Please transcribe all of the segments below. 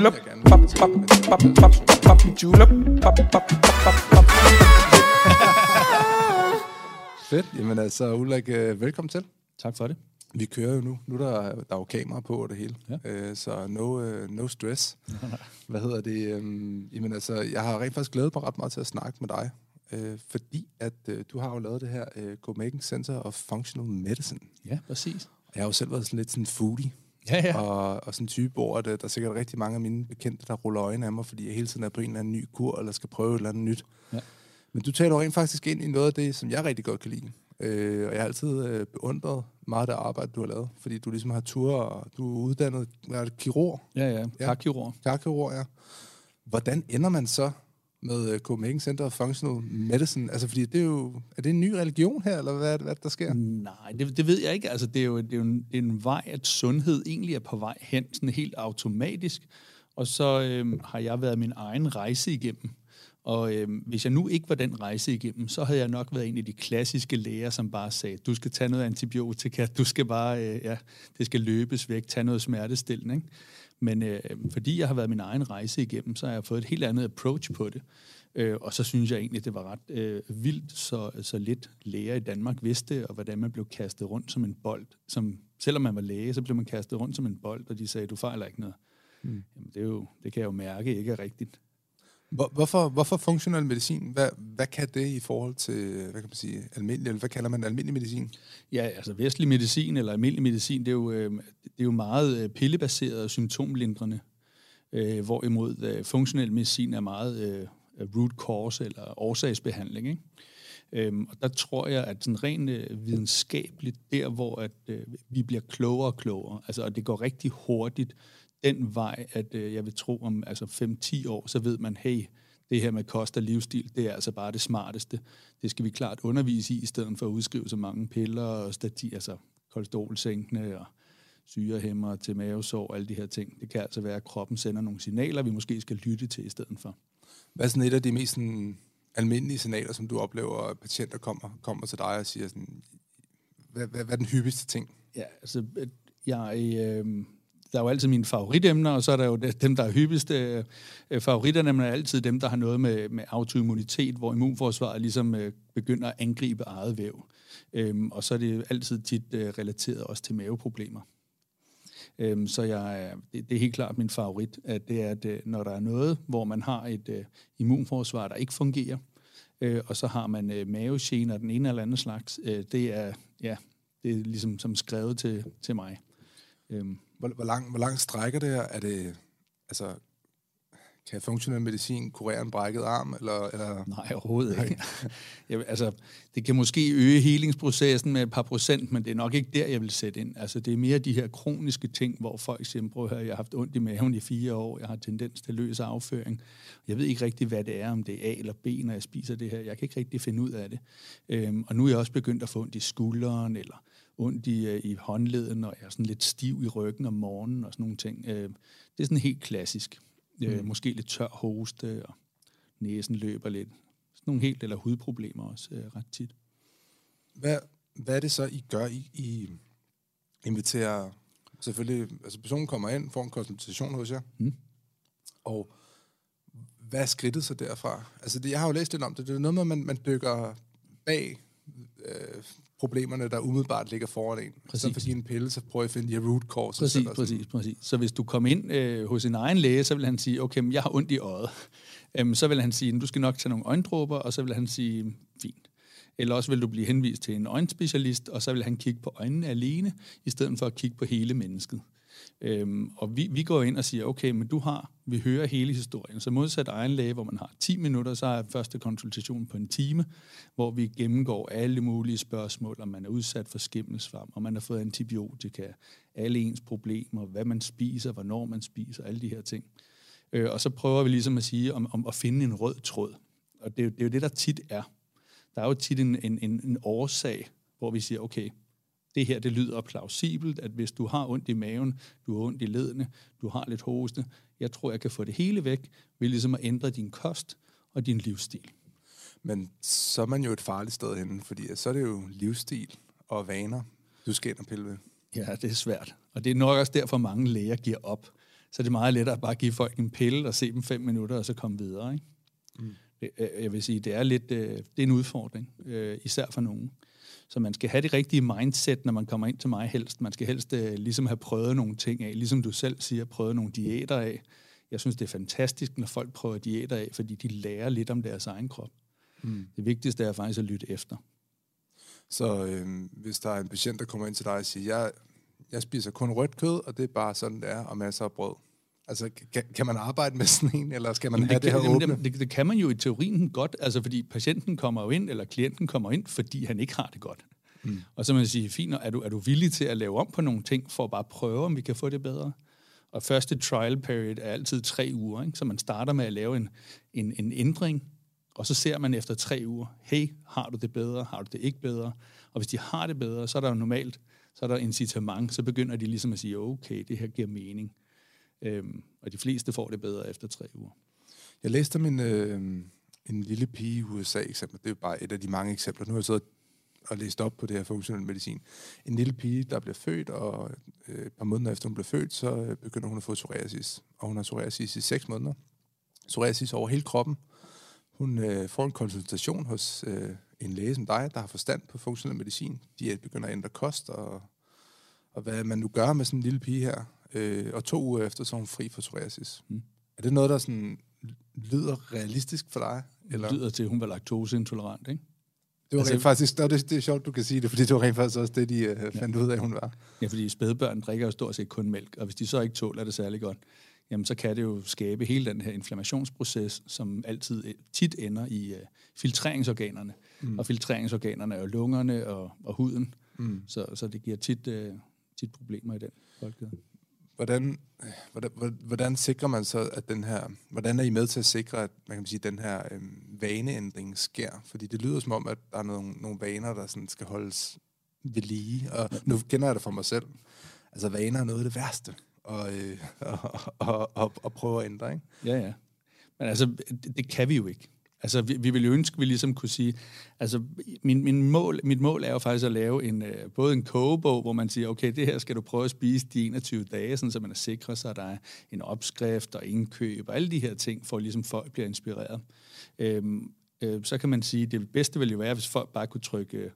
julep, pop, pop, pop, pop, pop mit julep, pop, pop, pop, pop, pop. Fedt. Jamen altså, Ulrik, øh, velkommen til. Tak for det. Vi kører jo nu. Nu er der, der er jo kamera på og det hele. Ja. Øh, så no, uh, no stress. Hvad hedder det? Um, jamen altså, jeg har rent faktisk glædet mig ret meget til at snakke med dig. Øh, fordi at øh, du har jo lavet det her øh, Copenhagen Center of Functional Medicine. Ja, præcis. Jeg har jo selv været sådan lidt sådan foodie. Ja, ja. Og, og sådan en type, hvor at, øh, der er sikkert rigtig mange af mine bekendte, der ruller øjnene af mig, fordi jeg hele tiden er på en eller anden ny kur, eller skal prøve et eller andet nyt. Ja. Men du taler jo rent faktisk ind i noget af det, som jeg rigtig godt kan lide. Øh, og jeg har altid øh, beundret meget af det arbejde, du har lavet. Fordi du ligesom har tur, og du er uddannet er det, kirurg, Ja, ja. Ja. Karkirurg. karkirurg, ja. Hvordan ender man så med øh, Copenhagen Center of Functional Medicine? Altså, fordi det er jo... Er det en ny religion her, eller hvad, hvad der sker? Nej, det, det ved jeg ikke. Altså, det er jo, det er jo en, det er en vej, at sundhed egentlig er på vej hen, sådan helt automatisk. Og så øhm, har jeg været min egen rejse igennem. Og øhm, hvis jeg nu ikke var den rejse igennem, så havde jeg nok været en af de klassiske læger, som bare sagde, du skal tage noget antibiotika, du skal bare, øh, ja, det skal løbes væk, tage noget smertestillende. Ikke? Men øh, fordi jeg har været min egen rejse igennem, så har jeg fået et helt andet approach på det. Øh, og så synes jeg egentlig, det var ret øh, vildt, så, så lidt læger i Danmark vidste, og hvordan man blev kastet rundt som en bold. Som, selvom man var læge, så blev man kastet rundt som en bold, og de sagde, du fejler ikke noget. Mm. Jamen, det, er jo, det kan jeg jo mærke ikke er rigtigt. Hvor, hvorfor, hvorfor funktionel medicin? Hvad, hvad kan det i forhold til, hvad kan man sige, almindelig, eller hvad kalder man almindelig medicin? Ja, altså vestlig medicin eller almindelig medicin, det er jo, øh, det er jo meget øh, pillebaseret og symptomlindrende, øh, hvorimod øh, funktionel medicin er meget øh, root cause eller årsagsbehandling. Ikke? Øhm, og der tror jeg, at sådan rent øh, videnskabeligt, der hvor at, øh, vi bliver klogere og klogere, altså, og det går rigtig hurtigt den vej, at øh, jeg vil tro om altså 5-10 år, så ved man, hey, det her med kost og livsstil, det er altså bare det smarteste. Det skal vi klart undervise i, i stedet for at udskrive så mange piller og stati, altså kolesterolsænkende og syrehæmmer til mavesår og alle de her ting. Det kan altså være, at kroppen sender nogle signaler, vi måske skal lytte til i stedet for. Hvad er sådan et af de mest sådan, almindelige signaler, som du oplever, at patienter kommer, kommer til dig og siger sådan, hvad, hvad, hvad er den hyppigste ting? Ja, altså, jeg, øh, der er jo altid mine favoritemner, og så er der jo dem, der er hyppigste. Øh, øh men er altid dem, der har noget med, med autoimmunitet, hvor immunforsvaret ligesom øh, begynder at angribe eget væv. Øhm, og så er det altid tit øh, relateret også til maveproblemer. Øhm, så jeg, øh, det, det er helt klart min favorit, at det er, at øh, når der er noget, hvor man har et øh, immunforsvar, der ikke fungerer, øh, og så har man øh, mavegener den ene eller anden slags, øh, det er ja, det er ligesom som skrevet til, til mig. Øhm, hvor, hvor, lang, hvor langt strækker det her? Er det, altså, kan funktionel medicin kurere en brækket arm, eller, eller Nej, overhovedet ikke. jeg, altså, det kan måske øge helingsprocessen med et par procent, men det er nok ikke der, jeg vil sætte ind. Altså, det er mere de her kroniske ting, hvor folk siger, prøv høre, jeg har haft ondt i maven i fire år, jeg har tendens til løs afføring. Jeg ved ikke rigtig, hvad det er, om det er A eller B, når jeg spiser det her. Jeg kan ikke rigtig finde ud af det. Øhm, og nu er jeg også begyndt at få ondt i skulderen, eller ondt i, øh, i håndleden, og jeg er sådan lidt stiv i ryggen om morgenen, og sådan nogle ting. Øh, det er sådan helt klassisk. Øh, måske lidt tør hoste, og næsen løber lidt. Sådan nogle helt, eller hudproblemer også øh, ret tit. hvad, hvad er det så, I gør? I, I inviterer selvfølgelig, altså personen kommer ind, får en konsultation hos jer, Mm. og hvad er skridtet så derfra? Altså, det, jeg har jo læst lidt om det. Det er noget med, at man, man dykker bag øh, problemerne, der umiddelbart ligger foran en. Præcis. Så for at give en pille, så prøver jeg at finde de her root causes. Præcis, eller præcis, præcis. Så hvis du kom ind øh, hos en egen læge, så vil han sige, okay, men jeg har ondt i øjet. Øhm, så vil han sige, du skal nok tage nogle øjendråber, og så vil han sige, fint. Eller også vil du blive henvist til en øjenspecialist, og så vil han kigge på øjnene alene, i stedet for at kigge på hele mennesket. Øhm, og vi, vi går ind og siger, okay, men du har, vi hører hele historien. Så modsat egen læge, hvor man har 10 minutter, så er første konsultation på en time, hvor vi gennemgår alle mulige spørgsmål, om man er udsat for skimmelsvamp, om man har fået antibiotika, alle ens problemer, hvad man spiser, hvornår man spiser, alle de her ting. Øh, og så prøver vi ligesom at sige, om, om at finde en rød tråd. Og det er, det er jo det, der tit er. Der er jo tit en, en, en, en årsag, hvor vi siger, okay, det her det lyder plausibelt, at hvis du har ondt i maven, du har ondt i ledene, du har lidt hoste, jeg tror, jeg kan få det hele væk ved ligesom at ændre din kost og din livsstil. Men så er man jo et farligt sted henne, fordi så er det jo livsstil og vaner, du skal ind og pille ved. Ja, det er svært. Og det er nok også derfor, mange læger giver op. så er det meget lettere at bare give folk en pille og se dem fem minutter, og så komme videre. Ikke? Mm. Jeg vil sige, det er lidt det er en udfordring, især for nogen. Så man skal have det rigtige mindset, når man kommer ind til mig helst. Man skal helst ligesom have prøvet nogle ting af, ligesom du selv siger, prøvet nogle diæter af. Jeg synes, det er fantastisk, når folk prøver diæter af, fordi de lærer lidt om deres egen krop. Mm. Det vigtigste er faktisk at lytte efter. Så øh, hvis der er en patient, der kommer ind til dig og siger, jeg, jeg spiser kun rødt kød, og det er bare sådan, det er, og masser af brød. Altså, kan, kan man arbejde med sådan en, eller skal man jamen, have det, det her åbne? Det, det kan man jo i teorien godt, altså fordi patienten kommer jo ind, eller klienten kommer ind, fordi han ikke har det godt. Mm. Og så man sige, fint, er du, er du villig til at lave om på nogle ting, for at bare prøve, om vi kan få det bedre? Og første trial period er altid tre uger, ikke? så man starter med at lave en, en, en ændring, og så ser man efter tre uger, hey, har du det bedre, har du det ikke bedre? Og hvis de har det bedre, så er der jo normalt, så er der incitament, så begynder de ligesom at sige, okay, det her giver mening. Øhm, og de fleste får det bedre efter tre uger. Jeg læste om en, øh, en lille pige i USA eksempel. Det er bare et af de mange eksempler. Nu har jeg siddet og læst op på det her funktionelle medicin. En lille pige, der bliver født, og øh, et par måneder efter hun bliver født, så øh, begynder hun at få psoriasis. Og hun har psoriasis i seks måneder. Psoriasis over hele kroppen. Hun øh, får en konsultation hos øh, en læge som dig, der har forstand på funktionel medicin. De begynder at ændre kost, og, og hvad man nu gør med sådan en lille pige her. Øh, og to uger efter, så er hun fri for psoriasis. Mm. Er det noget, der sådan lyder realistisk for dig? Eller? Det lyder til, at hun var laktoseintolerant, ikke? Det var altså, rent faktisk, det, det, er sjovt, du kan sige det, fordi det var rent faktisk også det, de uh, fandt ja. ud af, hun var. Ja, fordi spædbørn drikker jo stort set kun mælk, og hvis de så ikke tåler det særlig godt, jamen så kan det jo skabe hele den her inflammationsproces, som altid øh, tit ender i uh, filtreringsorganerne. Mm. Og filtreringsorganerne er jo lungerne og, og huden, mm. så, så det giver tit, uh, tit problemer i den folkelighed. Hvordan, hvordan, hvordan sikrer man så, at den her, hvordan er I med til at sikre, at man kan sige, den her øhm, vaneændring sker? Fordi det lyder som om, at der er nogle, nogle vaner, der sådan skal holdes ved lige. Og nu kender jeg det for mig selv. Altså vaner er noget af det værste og, øh, og, og, og, og prøve at ændre, ikke? Ja, ja. Men altså, det, det kan vi jo ikke. Altså, vi, vi ville jo ønske, at vi ligesom kunne sige, altså, min, min mål, mit mål er jo faktisk at lave en, øh, både en kogebog, hvor man siger, okay, det her skal du prøve at spise de 21 dage, sådan, så man er sikret sig, at der er en opskrift og indkøb og alle de her ting, for at ligesom folk bliver inspireret. Øhm, øh, så kan man sige, det bedste ville jo være, hvis folk bare kunne trykke, øh,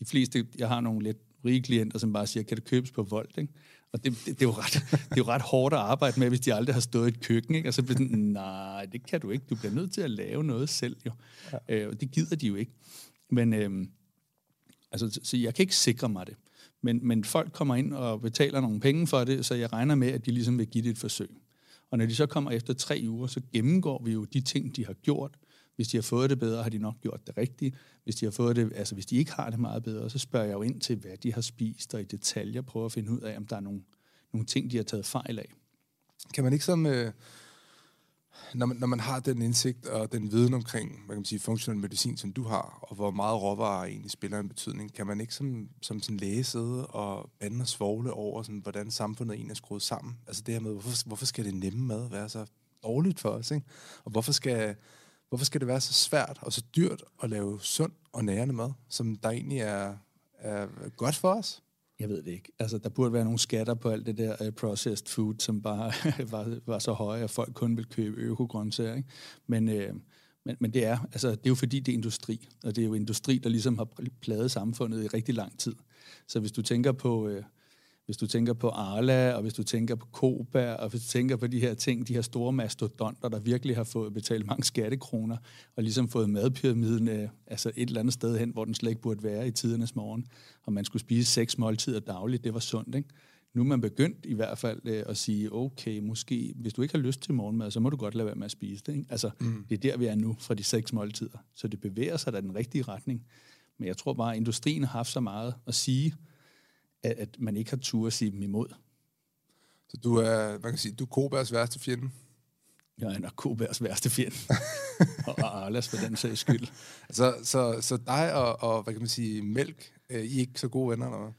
de fleste, jeg har nogle lidt rige klienter, som bare siger, kan det købes på Volt? Ikke? Og det, det, det, er jo ret, det er jo ret hårdt at arbejde med, hvis de aldrig har stået i et køkken. Ikke? Og så bliver sådan, nej, det kan du ikke. Du bliver nødt til at lave noget selv. Jo. Ja. Øh, og det gider de jo ikke. Men øh, altså, så, så jeg kan ikke sikre mig det. Men, men folk kommer ind og betaler nogle penge for det, så jeg regner med, at de ligesom vil give det et forsøg. Og når de så kommer efter tre uger, så gennemgår vi jo de ting, de har gjort, hvis de har fået det bedre, har de nok gjort det rigtigt. Hvis de har fået det, altså hvis de ikke har det meget bedre, så spørger jeg jo ind til, hvad de har spist, og i detaljer prøver at finde ud af, om der er nogle, nogle ting, de har taget fejl af. Kan man ikke som, øh, når, man, når man har den indsigt og den viden omkring, hvad kan man sige, funktionel medicin, som du har, og hvor meget råvarer egentlig spiller en betydning, kan man ikke som, som sådan læge sidde og bande og svogle over, sådan, hvordan samfundet egentlig er skruet sammen? Altså det her med, hvorfor, hvorfor skal det nemme mad være så dårligt for os, ikke? Og hvorfor skal Hvorfor skal det være så svært og så dyrt at lave sund og nærende mad, som der egentlig er, er godt for os? Jeg ved det ikke. Altså, der burde være nogle skatter på alt det der uh, processed food, som bare var, var så høje, at folk kun vil købe økogrøntsager. Ikke? Men, øh, men, men det er, altså, det er jo fordi, det er industri, og det er jo industri, der ligesom har pladet samfundet i rigtig lang tid. Så hvis du tænker på... Øh, hvis du tænker på Arla, og hvis du tænker på Koba, og hvis du tænker på de her ting, de her store mastodonter, der virkelig har fået betalt mange skattekroner, og ligesom fået madpyramiden øh, altså et eller andet sted hen, hvor den slet ikke burde være i tidernes morgen, og man skulle spise seks måltider dagligt, det var sundt, ikke? Nu er man begyndt i hvert fald øh, at sige, okay, måske, hvis du ikke har lyst til morgenmad, så må du godt lade være med at spise det. Ikke? Altså, mm. det er der, vi er nu fra de seks måltider. Så det bevæger sig da den rigtige retning. Men jeg tror bare, at industrien har haft så meget at sige, at, at man ikke har tur at sige dem imod. Så du er, man kan sige, du er Kobærs værste fjende? Jeg er nok Kobærs værste fjende. og Arlas for den sags skyld. så, så, så dig og, og, hvad kan man sige, mælk, I er ikke så gode venner, eller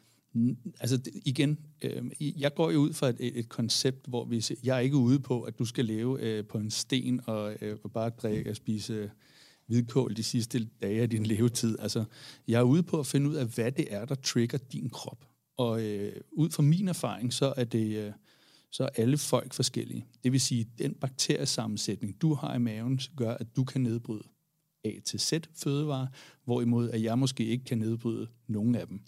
Altså igen, øh, jeg går jo ud fra et, et koncept, hvor vi jeg er ikke ude på, at du skal leve øh, på en sten og, øh, bare drikke og spise hvidkål de sidste dage af din levetid. Altså, jeg er ude på at finde ud af, hvad det er, der trigger din krop. Og øh, ud fra min erfaring, så er det, øh, så er alle folk forskellige. Det vil sige, at den bakteriesammensætning, du har i maven, gør, at du kan nedbryde A til Z fødevarer, hvorimod at jeg måske ikke kan nedbryde nogen af dem.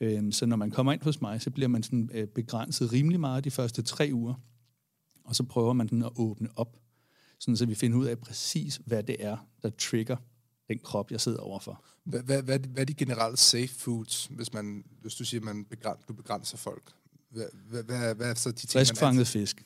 Øhm, så når man kommer ind hos mig, så bliver man sådan øh, begrænset rimelig meget de første tre uger, og så prøver man den at åbne op, sådan så vi finder ud af præcis, hvad det er, der trigger den krop, jeg sidder overfor. Hvad, hvad, hvad, hvad er de generelle safe foods, hvis, man, hvis du siger, at man begræn, du begrænser folk? Hvad, hvad, hvad, hvad er så de ting, Friskfanget fisk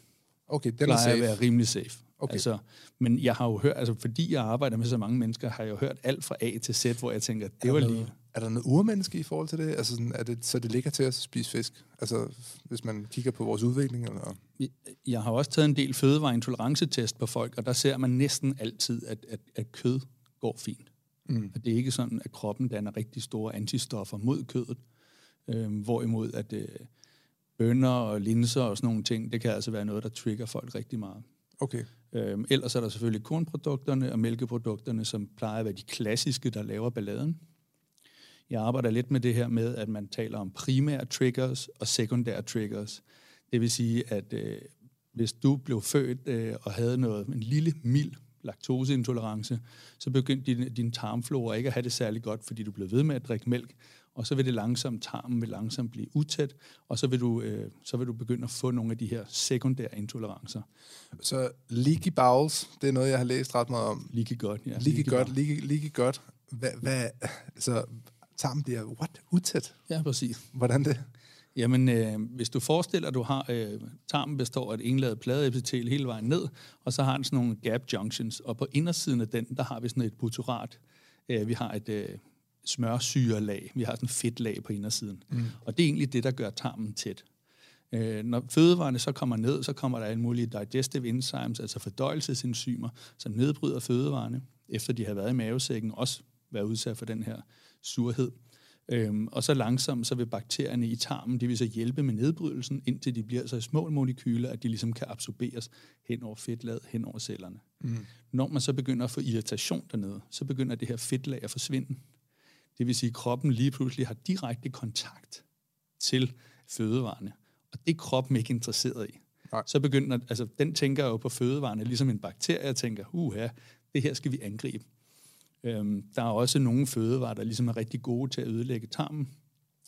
Okay, den er safe. at være rimelig safe. Okay. Altså, men jeg har jo hørt, altså fordi jeg arbejder med så mange mennesker, har jeg jo hørt alt fra A til Z, hvor jeg tænker, det var lige... er der noget urmenneske i forhold til det? Altså, sådan, er det, så det ligger til os at spise fisk? Altså, hvis man kigger på vores udvikling? Eller? Jeg har også taget en del fødevareintolerancetest på folk, og der ser man næsten altid, at, at, at kød går fint. Mm. Og det er ikke sådan, at kroppen danner rigtig store antistoffer mod kødet, øhm, hvorimod at øh, bønner og linser og sådan nogle ting, det kan altså være noget, der trigger folk rigtig meget. Okay. Øhm, ellers er der selvfølgelig kornprodukterne og mælkeprodukterne, som plejer at være de klassiske, der laver balladen. Jeg arbejder lidt med det her med, at man taler om primære triggers og sekundære triggers. Det vil sige, at øh, hvis du blev født øh, og havde noget, en lille mild laktoseintolerance, så begyndte din, din tarmflora ikke at have det særlig godt, fordi du blev ved med at drikke mælk, og så vil det langsomt, tarmen vil langsomt blive utæt, og så vil, du, øh, så vil du begynde at få nogle af de her sekundære intolerancer. Så leaky bowels, det er noget, jeg har læst ret meget om. Lige godt, ja. Leaky godt, leaky, leaky godt. Hvad, hvad, så tarmen bliver, what, utæt? Ja, præcis. Hvordan det? Jamen, øh, hvis du forestiller, at du har, øh, tarmen består af et enladet pladeepitel hele vejen ned, og så har den sådan nogle gap junctions, og på indersiden af den, der har vi sådan et butyrat. Øh, vi har et øh, smørsyrelag, vi har sådan et fedtlag på indersiden. Mm. Og det er egentlig det, der gør tarmen tæt. Øh, når fødevarene så kommer ned, så kommer der alle mulige digestive enzymes, altså fordøjelsesenzymer, som nedbryder fødevarene, efter de har været i mavesækken, også være udsat for den her surhed. Øhm, og så langsomt, så vil bakterierne i tarmen, de vil så hjælpe med nedbrydelsen, indtil de bliver så små molekyler, at de ligesom kan absorberes hen over fedtlaget, hen over cellerne. Mm. Når man så begynder at få irritation dernede, så begynder det her fedtlag at forsvinde. Det vil sige, at kroppen lige pludselig har direkte kontakt til fødevarene. Og det er kroppen ikke interesseret i. Nej. Så begynder, altså den tænker jo på fødevarene, ligesom en bakterie tænker, uha, det her skal vi angribe. Øhm, der er også nogle fødevarer, der ligesom er rigtig gode til at ødelægge tarmen.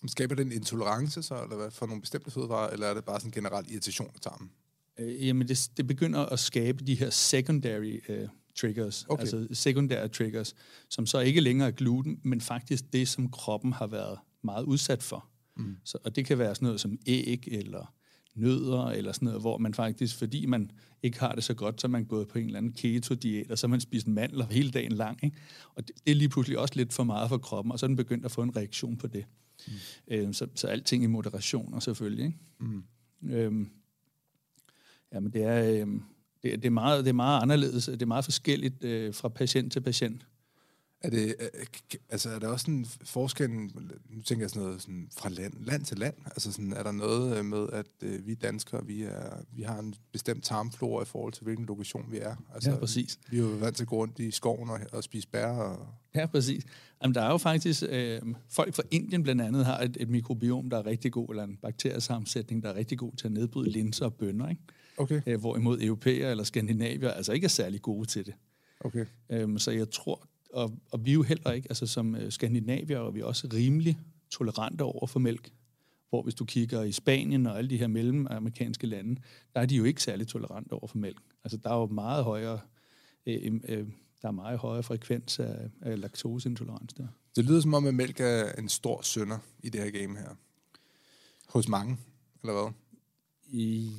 Skaber den intolerance så, eller hvad, for nogle bestemte fødevarer, eller er det bare sådan en generel irritation af tarmen? Øh, jamen, det, det begynder at skabe de her secondary øh, triggers, Okay. altså sekundære triggers, som så ikke længere er gluten, men faktisk det, som kroppen har været meget udsat for. Mm. Så, og det kan være sådan noget som æg eller nødder, eller sådan noget, hvor man faktisk, fordi man ikke har det så godt, så man gået på en eller anden keto-diæt, og så man spist mandler hele dagen lang. Ikke? Og det, det er lige pludselig også lidt for meget for kroppen, og så er den begyndt at få en reaktion på det. Mm. Øh, så, så alting i moderation, og selvfølgelig. Ikke? Mm. Øhm, jamen, det er, øh, det, det, er meget, det er meget anderledes, det er meget forskelligt øh, fra patient til patient. Er det, øh, k- altså er der også en forskel, nu tænker jeg sådan noget sådan fra land, land til land, altså sådan, er der noget øh, med, at øh, vi danskere, vi, er, vi har en bestemt tarmflora i forhold til, hvilken lokation vi er? Altså, Ja, præcis. Vi er jo vant til at gå rundt i skoven og, og spise bær. Og, Ja, præcis. Jamen, der er jo faktisk, øh, folk fra Indien blandt andet har et, et mikrobiom, der er rigtig god, eller en bakteriesammensætning, der er rigtig god til at nedbryde linser og bønner, ikke? okay, Øh, hvorimod europæer eller skandinavier altså ikke er særlig gode til det. okay. Øhm, så jeg tror, og, og vi er jo heller ikke, altså som øh, skandinavier, er vi også rimelig tolerante over for mælk. Hvor hvis du kigger i Spanien og alle de her mellemamerikanske lande, der er de jo ikke særlig tolerante over for mælk. Altså der er jo meget højere, øh, øh, der er meget højere frekvens af, af laktoseintolerans der. Det lyder som om, at mælk er en stor sønder i det her game her. Hos mange, eller hvad?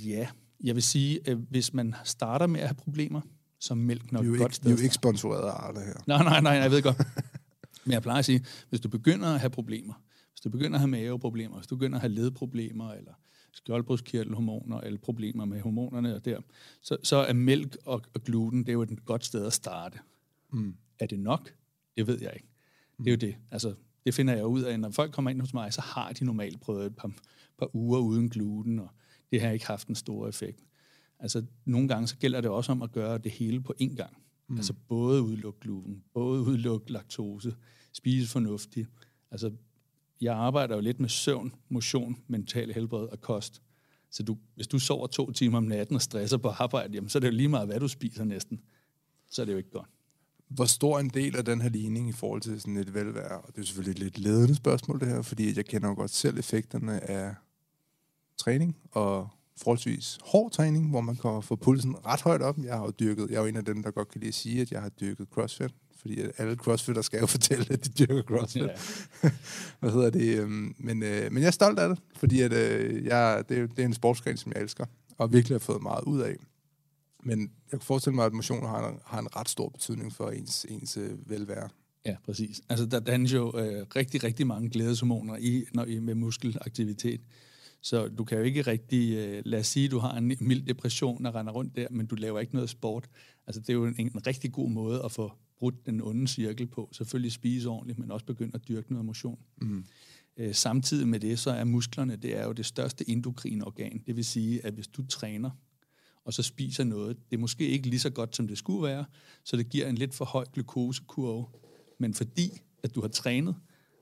Ja, jeg vil sige, at hvis man starter med at have problemer, er mælk nok Vi er jo et godt ikke, sted vi er jo ikke sponsoreret af Arla her. Nej, nej, nej, jeg ved godt. Men jeg plejer at sige, hvis du begynder at have problemer, hvis du begynder at have maveproblemer, hvis du begynder at have ledproblemer, eller skjoldbruskkirtelhormoner, eller problemer med hormonerne og der, så, så er mælk og, og gluten, det er jo et godt sted at starte. Mm. Er det nok? Det ved jeg ikke. Det er jo det. Altså, det finder jeg ud af, når folk kommer ind hos mig, så har de normalt prøvet et par, par uger uden gluten, og det har ikke haft en stor effekt. Altså, nogle gange så gælder det også om at gøre det hele på én gang. Mm. Altså både udelukke gluten, både udelukke laktose, spise fornuftigt. Altså, jeg arbejder jo lidt med søvn, motion, mental helbred og kost. Så du, hvis du sover to timer om natten og stresser på arbejde, jamen, så er det jo lige meget, hvad du spiser næsten. Så er det jo ikke godt. Hvor stor en del af den her ligning i forhold til sådan et velvære, og det er selvfølgelig et lidt ledende spørgsmål det her, fordi jeg kender jo godt selv effekterne af træning og forholdsvis hård træning, hvor man kan få pulsen ret højt op. Jeg har jo dyrket, jeg er jo en af dem, der godt kan lide at sige, at jeg har dyrket CrossFit, fordi alle crossfitter skal jo fortælle, at de dyrker CrossFit. Ja. Hvad hedder det? øhm, Men, øh, men jeg er stolt af det, fordi at, øh, jeg, det, er- det er en sportsgren, som jeg elsker, og virkelig har fået meget ud af. Men jeg kan forestille mig, at motion har en, har en ret stor betydning for ens, ens øh, velvære. Ja, præcis. Altså, der dannes jo øh, rigtig, rigtig mange glædeshormoner i, når, i, med muskelaktivitet. Så du kan jo ikke rigtig, øh, lad os sige, du har en mild depression og render rundt der, men du laver ikke noget sport. Altså, det er jo en, en rigtig god måde at få brudt den onde cirkel på. Selvfølgelig spise ordentligt, men også begynde at dyrke noget motion. Mm. Øh, samtidig med det, så er musklerne, det er jo det største endokrine organ. Det vil sige, at hvis du træner, og så spiser noget, det er måske ikke lige så godt, som det skulle være, så det giver en lidt for høj glukosekurve. Men fordi, at du har trænet,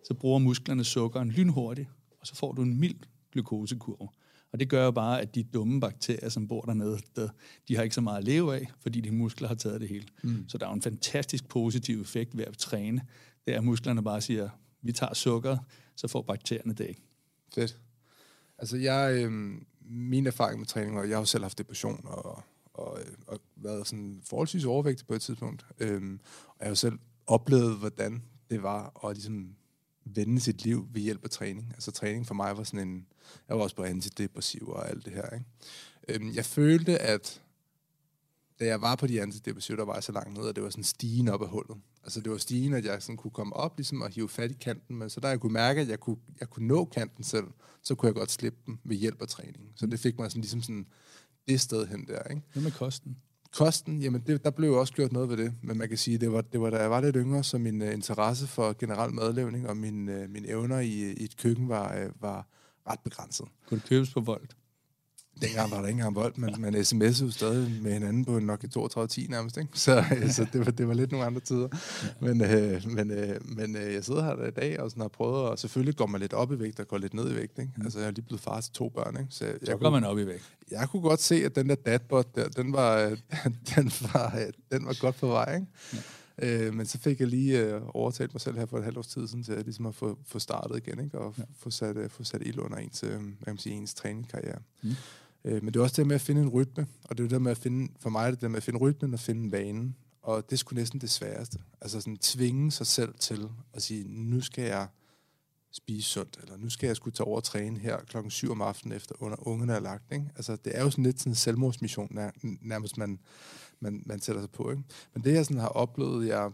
så bruger musklerne sukkeren lynhurtigt, og så får du en mild glukosekurve. Og det gør jo bare, at de dumme bakterier, som bor dernede, der, de har ikke så meget at leve af, fordi de muskler har taget det hele. Mm. Så der er jo en fantastisk positiv effekt ved at træne. Det er, at musklerne bare siger, vi tager sukker, så får bakterierne det ikke. Fedt. Altså, jeg, øh, min erfaring med træning, og jeg har jo selv haft depression, og, og, øh, og været sådan forholdsvis overvægtig på et tidspunkt. Øhm, og jeg har jo selv oplevet, hvordan det var at ligesom vende sit liv ved hjælp af træning. Altså træning for mig var sådan en... Jeg var også på antidepressiv og alt det her, ikke? Øhm, jeg følte, at da jeg var på de antidepressive, der var jeg så langt ned, og det var sådan stigen op af hullet. Altså det var stigen, at jeg sådan kunne komme op ligesom og hive fat i kanten, men så da jeg kunne mærke, at jeg kunne, jeg kunne nå kanten selv, så kunne jeg godt slippe den ved hjælp af træning. Så det fik mig sådan ligesom sådan det sted hen der, ikke? Hvad med kosten? Kosten, jamen det, der blev jo også gjort noget ved det, men man kan sige, det var, det var da jeg var lidt yngre, så min uh, interesse for generel madlavning og min, uh, mine evner i, i et køkken var, uh, var ret begrænset. Kunne det købes på Volt? Dengang var der ikke engang vold, men man sms'ede jo stadig med hinanden på en Nokia 3210 nærmest, ikke? Så, øh, så det, var, det var lidt nogle andre tider. Men, øh, men, øh, men øh, jeg sidder her i dag og sådan har prøvet, og selvfølgelig går man lidt op i vægt og går lidt ned i vægt, ikke? Altså jeg er lige blevet far til to børn, ikke? Så, jeg, Så går kunne, man op i vægt. jeg kunne godt se, at den der datbot der, den var, den var, den var godt på vej, ikke? Ja. Øh, men så fik jeg lige øh, overtalt mig selv her for et halvt års tid siden til at, ligesom at få, få startet igen, ikke? og ja. få, sat, øh, få sat ild under ens, øh, hvad kan man sige, ens træningskarriere. Mm. Øh, men det er også det med at finde en rytme, og det er det med at finde, for mig er det det med at finde rytmen og finde vanen, og det er næsten det sværeste. Altså sådan tvinge sig selv til at sige, nu skal jeg spise sundt, eller nu skal jeg skulle tage over og træne her klokken 7 om aftenen efter under ungerne er lagt. Ikke? Altså, det er jo sådan lidt sådan en selvmordsmission, nær, nærmest man, man, man sætter sig på. Ikke? Men det, jeg sådan har oplevet, jeg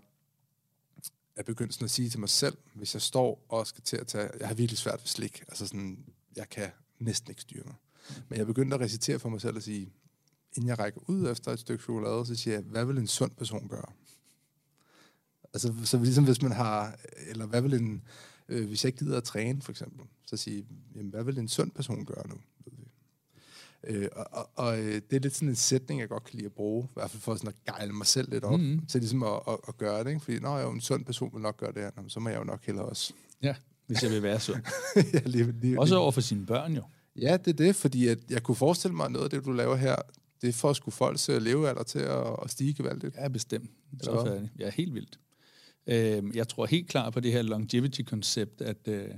er begyndt sådan at sige til mig selv, hvis jeg står og skal til at tage, jeg har virkelig svært ved slik, altså sådan, jeg kan næsten ikke styre mig. Men jeg begyndte at recitere for mig selv og sige, inden jeg rækker ud efter et stykke chokolade, så siger jeg, hvad vil en sund person gøre? Altså, så ligesom hvis man har, eller hvad vil en, øh, hvis jeg ikke gider at træne, for eksempel, så sige, jamen, hvad vil en sund person gøre nu? Øh, og og, og øh, det er lidt sådan en sætning, jeg godt kan lide at bruge, i hvert fald for sådan at gejle mig selv lidt op, mm-hmm. til ligesom at, at, at gøre det, ikke? Fordi, når jeg er jo en sund person, vil nok gøre det her, så må jeg jo nok hellere også. Ja, hvis jeg vil være sund. ja, lige, lige, Også over for sine børn jo. Ja, det er det, fordi at jeg kunne forestille mig, at noget af det, du laver her, det er for at skulle folks øh, levealder til at, at stige gevaldigt. Ja, bestemt. Så hvad? færdig. Ja, helt vildt. Øh, jeg tror helt klart på det her longevity-koncept, at, øh,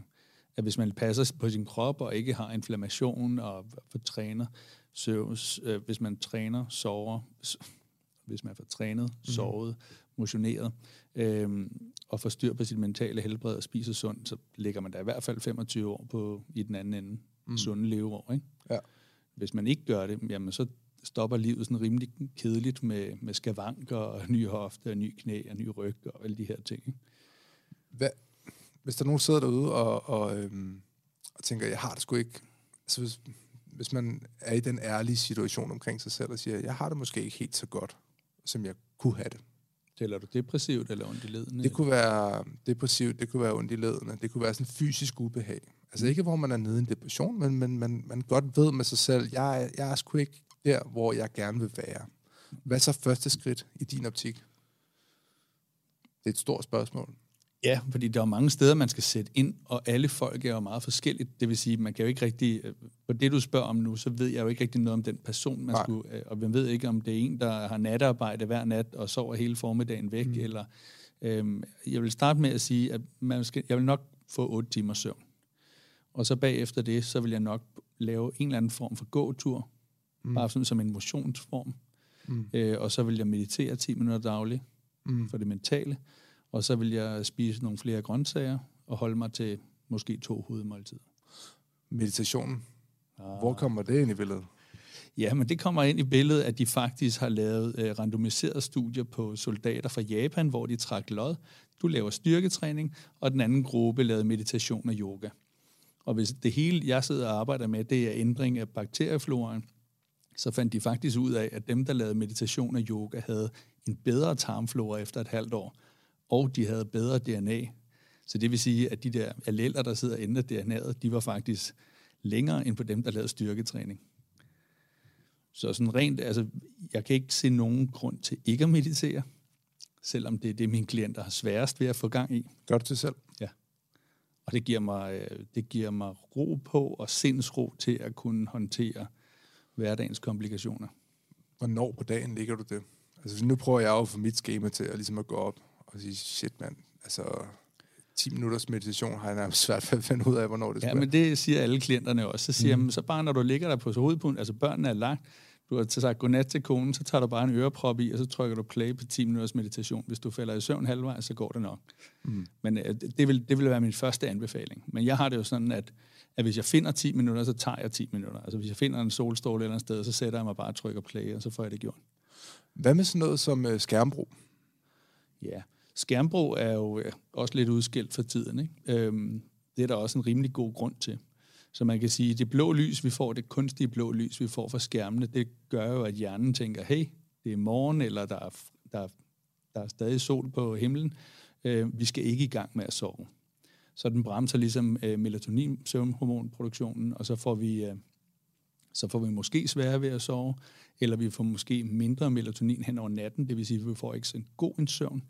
at hvis man passer på sin krop og ikke har inflammation og får træner, søvs, øh, hvis man træner, sover, hvis man får trænet, sovet, motioneret, øh, og får styr på sit mentale helbred og spiser sundt, så ligger man da i hvert fald 25 år på i den anden ende. Mm. Sunde leveår, ikke? Ja. Hvis man ikke gør det, jamen så stopper livet sådan rimelig kedeligt med, med skavanker og ny hofte og ny knæ og ny ryg og alle de her ting. Ikke? Hvad, hvis der er nogen, der sidder derude og, og, øhm, og tænker, jeg har det sgu ikke... Altså, hvis, hvis man er i den ærlige situation omkring sig selv og siger, jeg har det måske ikke helt så godt, som jeg kunne have det. Tæller du depressivt eller ondt i ledene? Det kunne være depressivt, det kunne være ondt i ledene, det kunne være sådan fysisk ubehag. Altså ikke, hvor man er nede i en depression, men, men man, man godt ved med sig selv, jeg, er- jeg er sgu ikke der, hvor jeg gerne vil være. Hvad er så første skridt i din optik? Det er et stort spørgsmål. Ja, fordi der er mange steder, man skal sætte ind, og alle folk er jo meget forskelligt. Det vil sige, man kan jo ikke rigtig... øh, På det, du spørger om nu, så ved jeg jo ikke rigtig noget om den person, man Nej. skulle... øh, Og man ved ikke, om det er en, der har natarbejde hver nat og sover hele formiddagen væk, mm. eller... Øhm, jeg vil starte med at sige, at man skal, jeg vil nok få 8 timer søvn. Og så bagefter det, så vil jeg nok lave en eller anden form for gåtur, mm. bare sådan som en motionsform. Mm. Øh, og så vil jeg meditere 10 minutter dagligt mm. for det mentale. Og så vil jeg spise nogle flere grøntsager og holde mig til måske to hovedmåltider. Meditationen. Ah. Hvor kommer det ind i billedet? Ja, men det kommer ind i billedet, at de faktisk har lavet øh, randomiserede studier på soldater fra Japan, hvor de trak lod. Du laver styrketræning, og den anden gruppe lavede meditation og yoga. Og hvis det hele, jeg sidder og arbejder med, det er ændring af bakteriefloraen, så fandt de faktisk ud af, at dem, der lavede meditation og yoga, havde en bedre tarmflora efter et halvt år, og de havde bedre DNA. Så det vil sige, at de der alleler, der sidder og ændrer DNA'et, de var faktisk længere end på dem, der lavede styrketræning. Så sådan rent, altså, jeg kan ikke se nogen grund til ikke at meditere, selvom det er det, mine klienter har sværest ved at få gang i. Gør du det selv? Ja. Og det giver mig, øh, det giver mig ro på og sindsro til at kunne håndtere hverdagens komplikationer. Hvornår på dagen ligger du det? Altså, nu prøver jeg jo få mit schema til at, ligesom at gå op og sige, shit mand, altså 10 minutters meditation har jeg nærmest svært ved at finde ud af, hvornår det Ja, skal men det siger alle klienterne også. Så siger mm. jeg, så bare når du ligger der på hovedpunkten, altså børnene er lagt, du har sagt godnat til konen, så tager du bare en øreprop i, og så trykker du play på 10 minutters meditation. Hvis du falder i søvn halvvejs, så går det nok. Mm. Men øh, det, vil, det vil være min første anbefaling. Men jeg har det jo sådan, at, at hvis jeg finder 10 minutter, så tager jeg 10 minutter. Altså hvis jeg finder en solstråle eller andet sted, så sætter jeg mig bare og trykker play, og så får jeg det gjort. Hvad med sådan noget som øh, skærmbrug? Ja, skærmbrug er jo øh, også lidt udskilt for tiden. Ikke? Øhm, det er der også en rimelig god grund til. Så man kan sige, at det blå lys, vi får, det kunstige blå lys, vi får fra skærmene, det gør jo, at hjernen tænker, hey, det er morgen, eller der er, der, er- der er stadig sol på himlen. Øh, vi skal ikke i gang med at sove. Så den bremser ligesom øh, melatonin, søvnhormonproduktionen, og så får vi... Øh, så får vi måske sværere ved at sove, eller vi får måske mindre melatonin hen over natten, det vil sige, at vi får ikke så en god en søvn.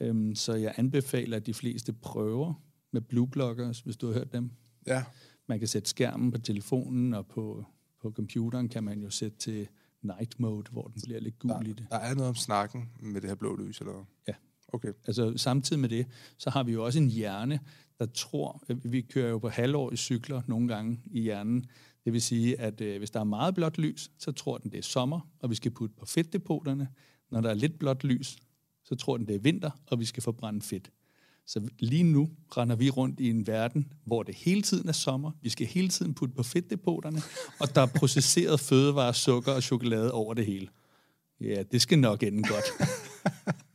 Øhm, så jeg anbefaler, at de fleste prøver med blue blockers, hvis du har hørt dem. Ja. Man kan sætte skærmen på telefonen, og på, på computeren kan man jo sætte til night mode, hvor den bliver lidt gul i det. Der er noget om snakken med det her blå lys, eller? Ja. Okay. Altså samtidig med det, så har vi jo også en hjerne, der tror, vi kører jo på halvår i cykler nogle gange i hjernen. Det vil sige, at øh, hvis der er meget blåt lys, så tror den, det er sommer, og vi skal putte på fedtdepoterne. Når der er lidt blåt lys, så tror den, det er vinter, og vi skal forbrænde fedt. Så lige nu render vi rundt i en verden, hvor det hele tiden er sommer. Vi skal hele tiden putte på fedtdepoterne, og der er processeret fødevarer, sukker og chokolade over det hele. Ja, det skal nok ende godt.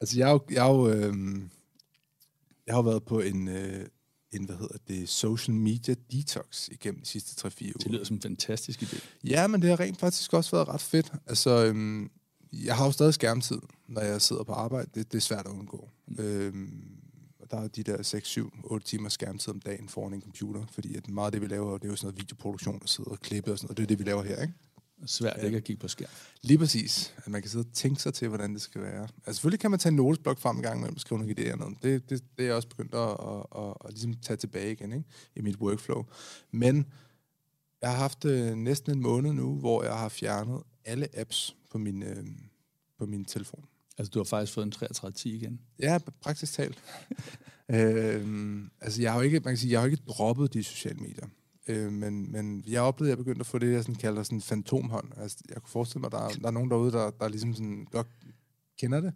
Altså, jeg har jo, jeg har jo, øh, jeg har været på en, øh, en, hvad hedder det, social media detox igennem de sidste 3-4 uger. Det lyder som en fantastisk idé. Ja, men det har rent faktisk også været ret fedt. Altså, øhm, jeg har jo stadig skærmtid, når jeg sidder på arbejde. Det, det er svært at undgå. Mm. Øhm, og der er de der 6, 7, 8 timer skærmtid om dagen foran en computer, fordi at meget af det, vi laver, det er jo sådan noget videoproduktion, der sidder og klipper og sådan noget. Det er det, vi laver her, ikke? Svært ja. ikke at kigge på skærm. Lige præcis. At man kan sidde og tænke sig til, hvordan det skal være. Altså selvfølgelig kan man tage en notesblok frem en gang imellem og skrive nogle idéer ned. Det, det, det er jeg også begyndt at, at, at, at ligesom tage tilbage igen ikke? i mit workflow. Men jeg har haft øh, næsten en måned nu, hvor jeg har fjernet alle apps på min, øh, på min telefon. Altså, du har faktisk fået en 3310 igen. Ja, praktisk talt. øhm, altså, jeg har jo ikke, man kan sige, jeg har jo ikke droppet de sociale medier. Øh, men, men jeg oplevede, at jeg begyndte at få det, jeg sådan kalder sådan fantomhånd. Altså, jeg kunne forestille mig, at der, er- der er nogen derude, der, der ligesom sådan godt kender det.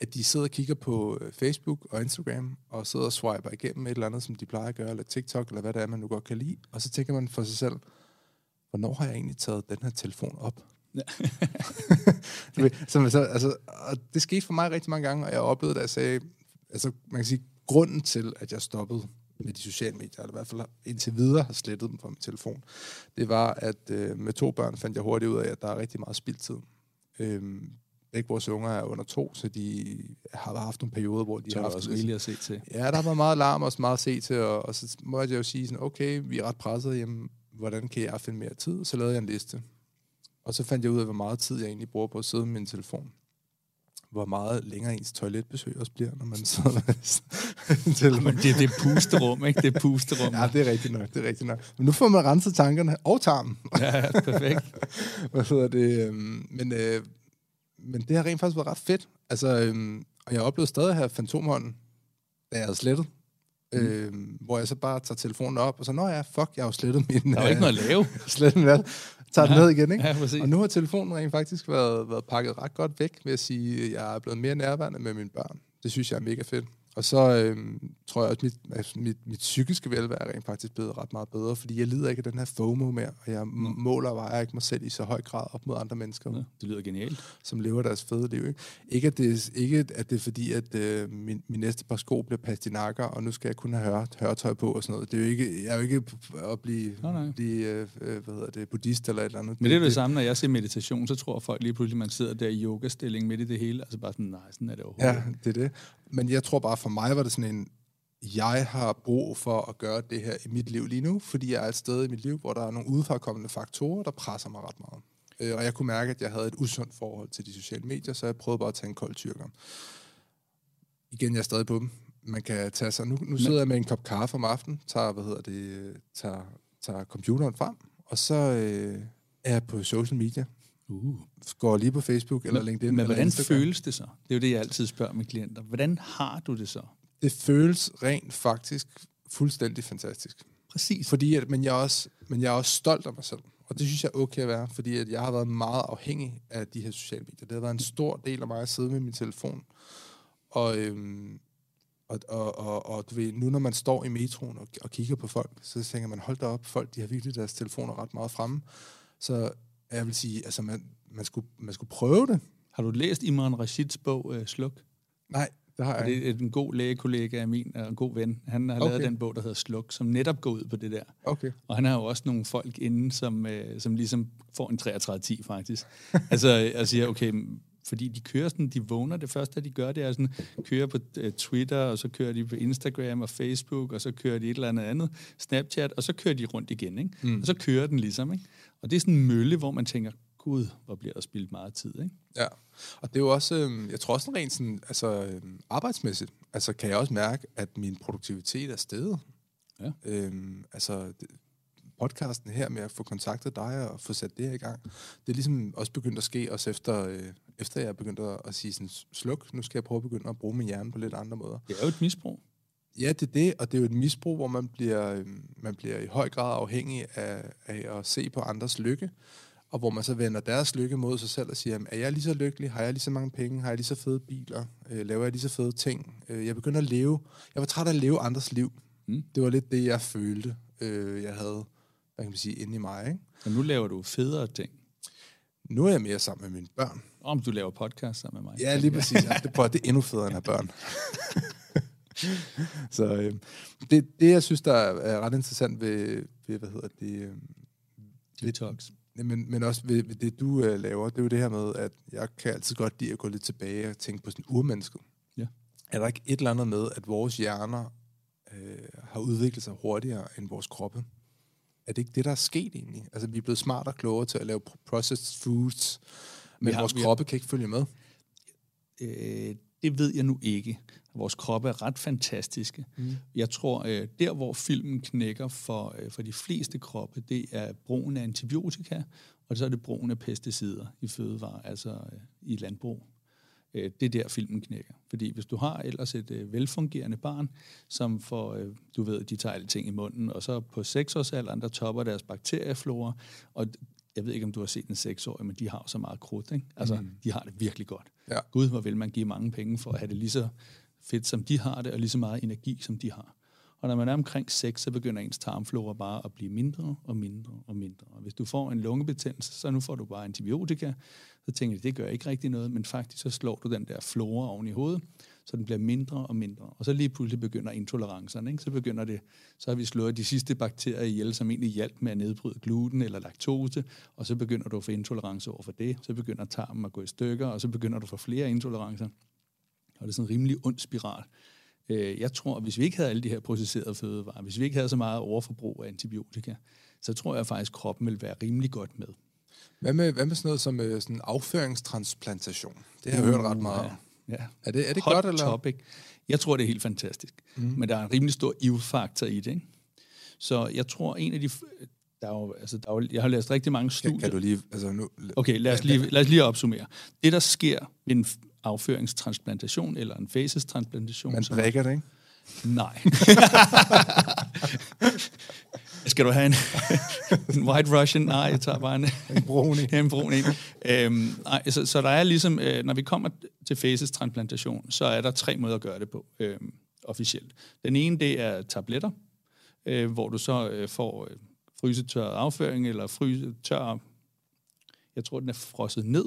At de sidder og kigger på øh, Facebook og Instagram, og sidder og swiper igennem et eller andet, som de plejer at gøre, eller TikTok, eller hvad det er, man nu godt kan lide. Og så tænker man for sig selv, hvornår har jeg egentlig taget den her telefon op? Ved, så, så, altså, og det skete for mig rigtig mange gange, og jeg oplevede, da jeg sagde, altså man kan sige, grunden til, at jeg stoppede med de sociale medier, eller i hvert fald indtil videre har slettet dem fra min telefon, det var, at øh, med to børn fandt jeg hurtigt ud af, at der er rigtig meget spildtid. Øhm, begge vores unger er under to, så de har haft nogle perioder, hvor de Så har haft også rigeligt at se til. Ja, der var meget larm og også meget at se til, og, og så måtte jeg jo sige sådan, okay, vi er ret presset, jamen, hvordan kan jeg finde mere tid? Så lavede jeg en liste. Og så fandt jeg ud af, hvor meget tid jeg egentlig bruger på at sidde med min telefon. hvor meget længere ens toiletbesøg også bliver, når man sidder med til. Men det, det er pusterum, ikke? Det er pusterum. Ja, det er rigtigt nok, det er rigtigt nok. Men nu får man renset tankerne og tarmen. ja, perfekt. Hvad hedder det? øhm, Men, øh, men det har rent faktisk været ret fedt. Altså, øhm, og jeg oplevede stadig at have fantomhånden, da jeg havde slettet. Mm. Øhm, hvor jeg så bare tager telefonen op, og så, nå ja, fuck, jeg har jo slettet min... Der er jo ikke noget at lave. slettet min valg. Tager den Ja. ned igen, ikke? Ja, præcis. Og nu har telefonen rent faktisk været, været pakket ret godt væk, ved at sige, at jeg er blevet mere nærværende med mine børn. Det synes jeg er mega fedt. Og så øhm, tror jeg også, at mit, altså mit, mit psykiske velvære er rent faktisk blevet ret meget bedre, fordi jeg lider ikke af den her FOMO mere, og jeg mm. måler og vejer ikke mig selv i så høj grad op mod andre mennesker, Ja, det lyder genialt. som lever deres fede liv. Ikke, ikke, at, det, ikke at det er fordi, at øh, min, min næste par sko bliver pastinakker, og nu skal jeg kun have høre, høretøj på og sådan noget. Det er jo ikke, jeg er jo ikke at blive, Nej, nej. blive øh, øh, hvad hedder det, buddhist eller et eller andet. Men det er jo det samme, når jeg ser meditation, så tror folk lige pludselig, man sidder der i yogastilling midt i det hele. Altså bare sådan, nej, sådan er det overhovedet. Ja, det er det. Men jeg tror bare, for mig var det sådan en, jeg har brug for at gøre det her i mit liv lige nu, fordi jeg er et sted i mit liv, hvor der er nogle udefrakommende faktorer, der presser mig ret meget. Øh, Og jeg kunne mærke, at jeg havde et usundt forhold til de sociale medier, så jeg prøvede bare at tage en kold tyrker. Igen, jeg er stadig på dem. Man kan tage sig... Nu, nu sidder jeg med en kop kaffe om aftenen, tager, hvad hedder det, tager, tager computeren frem, og så øh, er jeg på social media. Uh. Går lige på Facebook eller Men, LinkedIn men eller hvordan Instagram. føles det så? Det er jo det, jeg altid spørger mine klienter. Hvordan har du det så? det føles rent faktisk fuldstændig fantastisk. Præcis. Fordi at, men, jeg er også, men jeg er også stolt af mig selv. Og det synes jeg er okay at være, fordi at jeg har været meget afhængig af de her sociale medier. Det har været en stor del af mig at sidde med min telefon. Og, øhm, og, og, og, og du ved, nu når man står i metroen og, og kigger på folk, så tænker man, hold da op, folk de har virkelig deres telefoner ret meget fremme. Så jeg vil sige, altså man, man, skulle, man skulle prøve det. Har du læst Imran Rashids bog uh, Sluk? Nej, det har jeg det er en god lægekollega af min, og en god ven. Han har okay. lavet den bog, der hedder Sluk, som netop går ud på det der. Okay. Og han har jo også nogle folk inde, som, øh, som ligesom får en 3310 faktisk. altså, og siger, okay, fordi de kører sådan, de vågner, det første, de gør, det er sådan, kører på uh, Twitter, og så kører de på Instagram og Facebook, og så kører de et eller andet andet, Snapchat, og så kører de rundt igen, ikke? Mm. Og så kører den ligesom, ikke? Og det er sådan en mølle, hvor man tænker, gud, hvor bliver der spildt meget tid, ikke? Ja, og det er jo også, øh, jeg tror også rent sådan, altså øh, arbejdsmæssigt, altså kan jeg også mærke, at min produktivitet er steget. Ja. Øhm, altså det, podcasten her med at få kontaktet dig og få sat det her i gang, det er ligesom også begyndt at ske, også efter, øh, efter jeg er begyndt at, sige sådan, sluk, nu skal jeg prøve at begynde at bruge min hjerne på lidt andre måder. Det er jo et misbrug. Ja, det er det, og det er jo et misbrug, hvor man bliver, øhm, man bliver i høj grad afhængig af, af at se på andres lykke, og hvor man så vender deres lykke mod sig selv og siger, jamen, er jeg lige så lykkelig? Har jeg lige så mange penge? Har jeg lige så fede biler? Øh, laver jeg lige så fede ting? Øh, jeg begynder at leve. Jeg var træt af at leve andres liv. Mm. Det var lidt det, jeg følte, øh, jeg havde, hvad kan man sige, inde i mig. Ikke? Og nu laver du federe ting. Nu er jeg mere sammen med mine børn. Om du laver podcast sammen med mig. Ja, lige præcis. Ja, det, prøv, at- det er endnu federe end at have børn. så øh, det, det, jeg synes, der er ret interessant ved, ved hvad hedder det, øh, TikToks. Ja, Men, men også ved, ved det, du øh, laver, det er jo det her med, at jeg kan altid godt lide at gå lidt tilbage og tænke på sådan urmennesket. Ja. Er der ikke et eller andet med, at vores hjerner øh, har udviklet sig hurtigere end vores kroppe? Er det ikke det, der er sket egentlig? Altså, vi er blevet smartere og klogere til at lave pro- processed foods, men har- vores vi har- kroppe kan ikke følge med. Øh, det ved jeg nu ikke. Vores kroppe er ret fantastiske. Mm. Jeg tror, øh, der hvor filmen knækker for, øh, for de fleste kroppe, det er brugen af antibiotika, og så er det brugen af pesticider i fødevarer, altså øh, i landbrug. Øh, det er der filmen knækker. Fordi hvis du har ellers et øh, velfungerende barn, som får, øh, du ved, de tager alting i munden, og så på seksårsalderen, der topper deres bakterieflora, og jeg ved ikke, om du har set en seksårig, men de har så meget krudt, ikke? Altså, mm. de har det virkelig godt. Ja. Gud, hvor vil man give mange penge for at have det lige så fedt, som de har det, og lige så meget energi, som de har. Og når man er omkring 6, så begynder ens tarmflora bare at blive mindre og mindre og mindre. Og hvis du får en lungebetændelse, så nu får du bare antibiotika. Så tænker du, det gør ikke rigtig noget, men faktisk så slår du den der flora oven i hovedet, så den bliver mindre og mindre. Og så lige pludselig begynder intolerancerne. Ikke? Så begynder det, så har vi slået de sidste bakterier ihjel, som egentlig hjalp med at nedbryde gluten eller laktose, og så begynder du at få intolerance over for det. Så begynder tarmen at gå i stykker, og så begynder du at få flere intolerancer. Og det er sådan en rimelig ond spiral. Øh, Jeg tror, at hvis vi ikke havde alle de her processerede fødevarer, hvis vi ikke havde så meget overforbrug af antibiotika, så tror jeg faktisk, at kroppen vil være rimelig godt med. Hvad med, hvad med sådan noget som øh, sådan afføringstransplantation? Det har jeg hørt ret meget om. Ja. Er det, er det Hot godt, eller? topic. Jeg tror, det er helt fantastisk. Mm. Men der er en rimelig stor ivfaktor i det. Ikke? Så jeg tror, en af de... Der er jo, altså, der er jo, jeg har læst rigtig mange studier. Kan, kan du lige... Altså nu, Okay, lad os, lige, lad os lige opsummere. Det, der sker ved en afføringstransplantation eller en facestransplantation... man drikker det, ikke? Nej. Skal du have en, en white russian? Nej, jeg tager bare en, En bruni. en brun en. Øhm, nej, så, så der er ligesom, øh, når vi kommer til facestransplantation, så er der tre måder at gøre det på øhm, officielt. Den ene, det er tabletter, øh, hvor du så øh, får øh, frysetørret afføring, eller frysetør, jeg tror, den er frosset ned,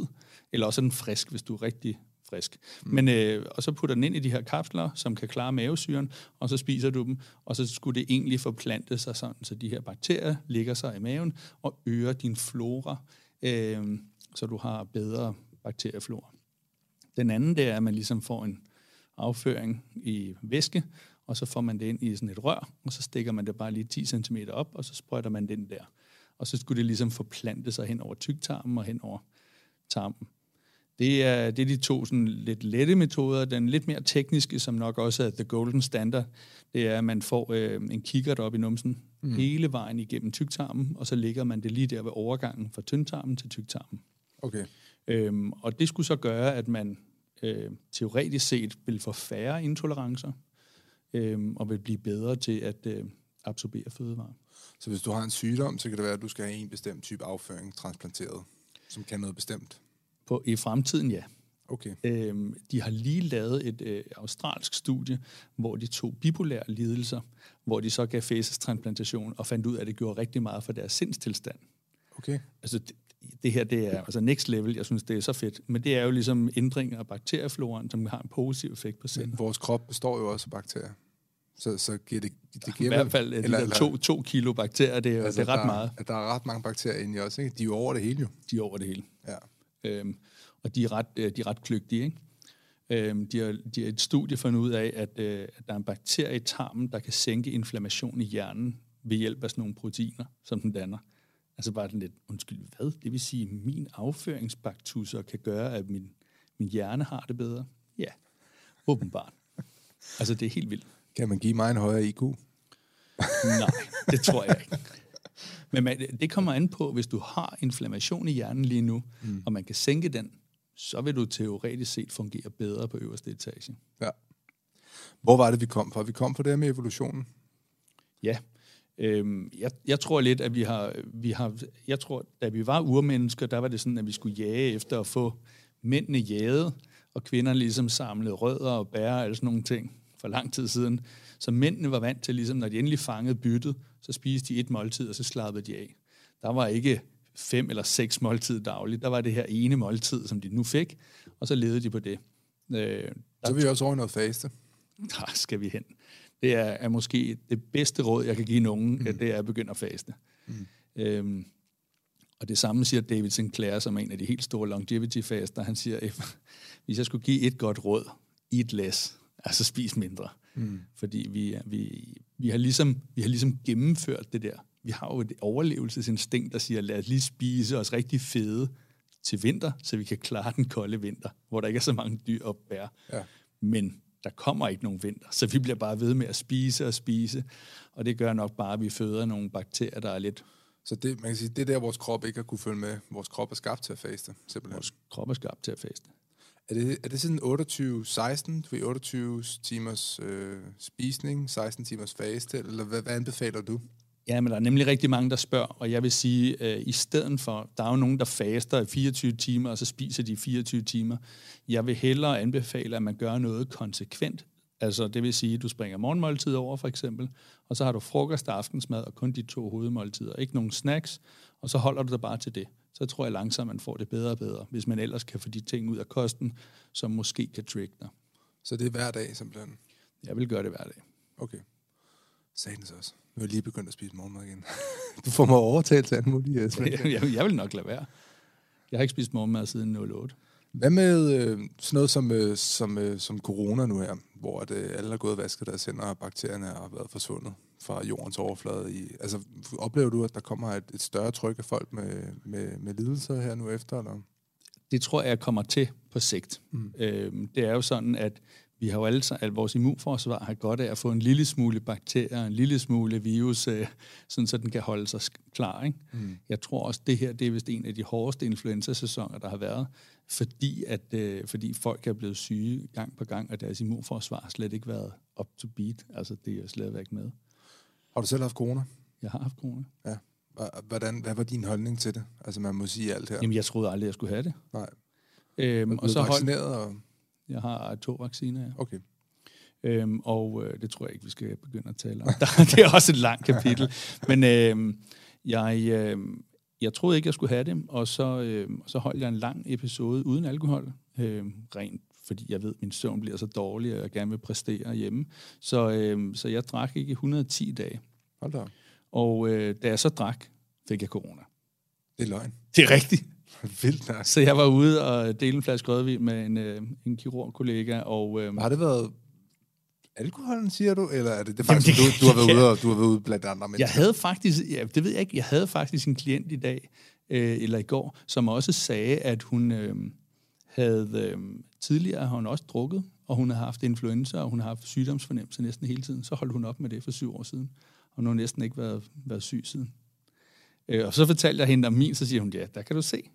eller også er den frisk, hvis du er rigtig frisk. Mm. Men, øh, og så putter den ind i de her kapsler, som kan klare mavesyren, og så spiser du dem, og så skulle det egentlig forplante sig sådan, så de her bakterier ligger sig i maven og øger din flora, øh, så du har bedre bakterieflora. Den anden, det er, at man ligesom får en afføring i væske, og så får man det ind i sådan et rør, og så stikker man det bare lige 10 cm op, og så sprøjter man den der. Og så skulle det ligesom forplante sig hen over tyktarmen og hen over tarmen. Det er, det er de to sådan lidt lette metoder. Den lidt mere tekniske, som nok også er the golden standard, det er, at man får øh, en kikkert op i numsen mm. hele vejen igennem tyktarmen, og så lægger man det lige der ved overgangen fra tyndtarmen til tyktarmen. Okay. Øhm, og det skulle så gøre, at man øh, teoretisk set vil få færre intolerancer, øh, og vil blive bedre til at øh, absorbere fødevarer. Så hvis du har en sygdom, så kan det være, at du skal have en bestemt type afføring transplanteret, som kan noget bestemt. På, I fremtiden, ja. Okay. Øhm, de har lige lavet et øh, australsk studie, hvor de tog bipolære lidelser, hvor de så gav facestransplantation og fandt ud af, at det gjorde rigtig meget for deres sindstilstand. Okay. Altså, det, det her, det er altså next level. Jeg synes, det er så fedt. Men det er jo ligesom ændringer af bakteriefloraen, som har en positiv effekt på sindet. Men vores krop består jo også af bakterier. Så, så giver det, det I giver hvert vel- fald de eller- der eller- to, to kilo bakterier, det er, altså, det er ret der, meget. Der er ret mange bakterier inde i os, ikke? De er jo over det hele jo. De er over det hele. Ja. Øhm, og de er ret, øh, de er ret kløgtige, ikke? Øhm, de, har, de har et studie fundet ud af, at, øh, at der er en bakterie i tarmen, der kan sænke inflammation i hjernen ved hjælp af sådan nogle proteiner, som den danner. Altså bare lidt, undskyld, hvad? Det vil sige, at min afføringsbaktusser kan gøre, at min, min hjerne har det bedre? Ja, åbenbart. Altså, det er helt vildt. Kan man give mig en højere IQ? Nej, det tror jeg ikke. Men man, det kommer an på, hvis du har inflammation i hjernen lige nu, mm. og man kan sænke den, så vil du teoretisk set fungere bedre på øverste etage. Ja. Hvor var det, vi kom fra? Vi kom fra det her med evolutionen. Ja. Øhm, jeg, jeg tror lidt, at vi har, vi har... Jeg tror, da vi var urmennesker, der var det sådan, at vi skulle jage efter at få mændene jaget, og kvinderne ligesom samlede rødder og bær og sådan nogle ting for lang tid siden. Så mændene var vant til, ligesom når de endelig fangede byttet, så spiste de et måltid, og så slappede de af. Der var ikke fem eller seks måltid dagligt. Der var det her ene måltid, som de nu fik, og så levede de på det. Øh, Så vi også over noget faste. der skal vi hen. Det er, er måske det bedste råd, jeg kan give nogen, mm. det er at begynde at faste. Mm. Øhm, og det samme siger David Sinclair, som er en af de helt store longevity-faster. Han siger, "If- hvis jeg skulle give et godt råd, eat less, altså spis mindre. Mm. Fordi vi, vi, vi, har ligesom, vi har ligesom gennemført det der. Vi har jo et overlevelsesinstinkt, der siger, lad os lige spise os rigtig fede til vinter, så vi kan klare den kolde vinter, hvor der ikke er så mange dyr op bære. Ja. Men der kommer ikke nogen vinter, så vi bliver bare ved med at spise og spise, og det gør nok bare, at vi føder nogle bakterier, der er lidt... Så det, man kan sige, det er der, vores krop ikke har kunne følge med. Vores krop er skabt til at faste, simpelthen. Vores krop er skabt til at faste. Er det, er det sådan 28-16, for 28 timers øh, spisning, 16 timers faste, eller hvad, hvad anbefaler du? Ja, men der er nemlig rigtig mange, der spørger, og jeg vil sige, øh, i stedet for, der er jo nogen, der faster i 24 timer, og så spiser de 24 timer. Jeg vil hellere anbefale, at man gør noget konsekvent. Altså, det vil sige, at du springer morgenmåltid over, for eksempel, og så har du frokost og aftensmad, og kun de to hovedmåltider. Ikke nogen snacks, og så holder du dig bare til det. Så tror jeg langsomt, man får det bedre og bedre, hvis man ellers kan få de ting ud af kosten, som måske kan trigge dig. Så det er hver dag, simpelthen. Jeg vil gøre det hver dag. Okay. Sagtens også. Nu er jeg lige begyndt at spise morgenmad igen. du får mig overtalt til alt muligt. Jesper. jeg, jeg vil nok lade være. Jeg har ikke spist morgenmad siden 08. Hvad med øh, sådan noget som, øh, som, øh, som corona nu her, hvor at, øh, alle har gået og vasket deres hænder, og bakterierne har været forsvundet fra jordens overflade? I, altså, oplever du, at der kommer et, et større tryk af folk med, med, med lidelser her nu efter? Eller? Det tror jeg kommer til på sigt. Mm. Øhm, det er jo sådan, at vi har jo alle, at vores immunforsvar har godt af at få en lille smule bakterier, en lille smule virus, øh, sådan så den kan holde sig klar. Ikke? Mm. Jeg tror også, det her det er vist en af de hårdeste influenza-sæsoner, der har været, fordi, at, øh, fordi folk er blevet syge gang på gang, og deres immunforsvar har slet ikke været up to beat. Altså, det er slet ikke med. Har du selv haft corona? Jeg har haft corona. Ja. Hvordan, hvad var din holdning til det? Altså, man må sige alt her. Jamen, jeg troede aldrig, jeg skulle have det. Nej. Øhm, og så vaccineret? Og... Jeg har to vacciner, ja. Okay. Øhm, og øh, det tror jeg ikke, vi skal begynde at tale om. det er også et langt kapitel. Men øh, jeg, øh, jeg troede ikke, jeg skulle have det, og så, øh, så holdt jeg en lang episode uden alkohol, øh, rent fordi jeg ved, at min søvn bliver så dårlig, og jeg gerne vil præstere hjemme. Så, øh, så jeg drak ikke 110 dage. Hold da. Og øh, da jeg så drak, fik jeg corona. Det er løgn. Det er rigtigt. Vildt nok. Så jeg var ude og dele en flaske rødvin med en, øh, en kirurgkollega. Og, øh, har det været alkoholen, siger du? Eller er det, det faktisk, Jamen, det, du, du, har været ude, og, du har været ude blandt andre mennesker? Jeg havde faktisk, ja, det ved jeg ikke, jeg havde faktisk en klient i dag, øh, eller i går, som også sagde, at hun øh, havde øh, tidligere har hun også drukket, og hun har haft influenza, og hun har haft sygdomsfornemmelse næsten hele tiden. Så holdt hun op med det for syv år siden, og hun har næsten ikke været, været syg siden. Øh, og så fortalte jeg hende om min, så siger hun, ja, der kan du se.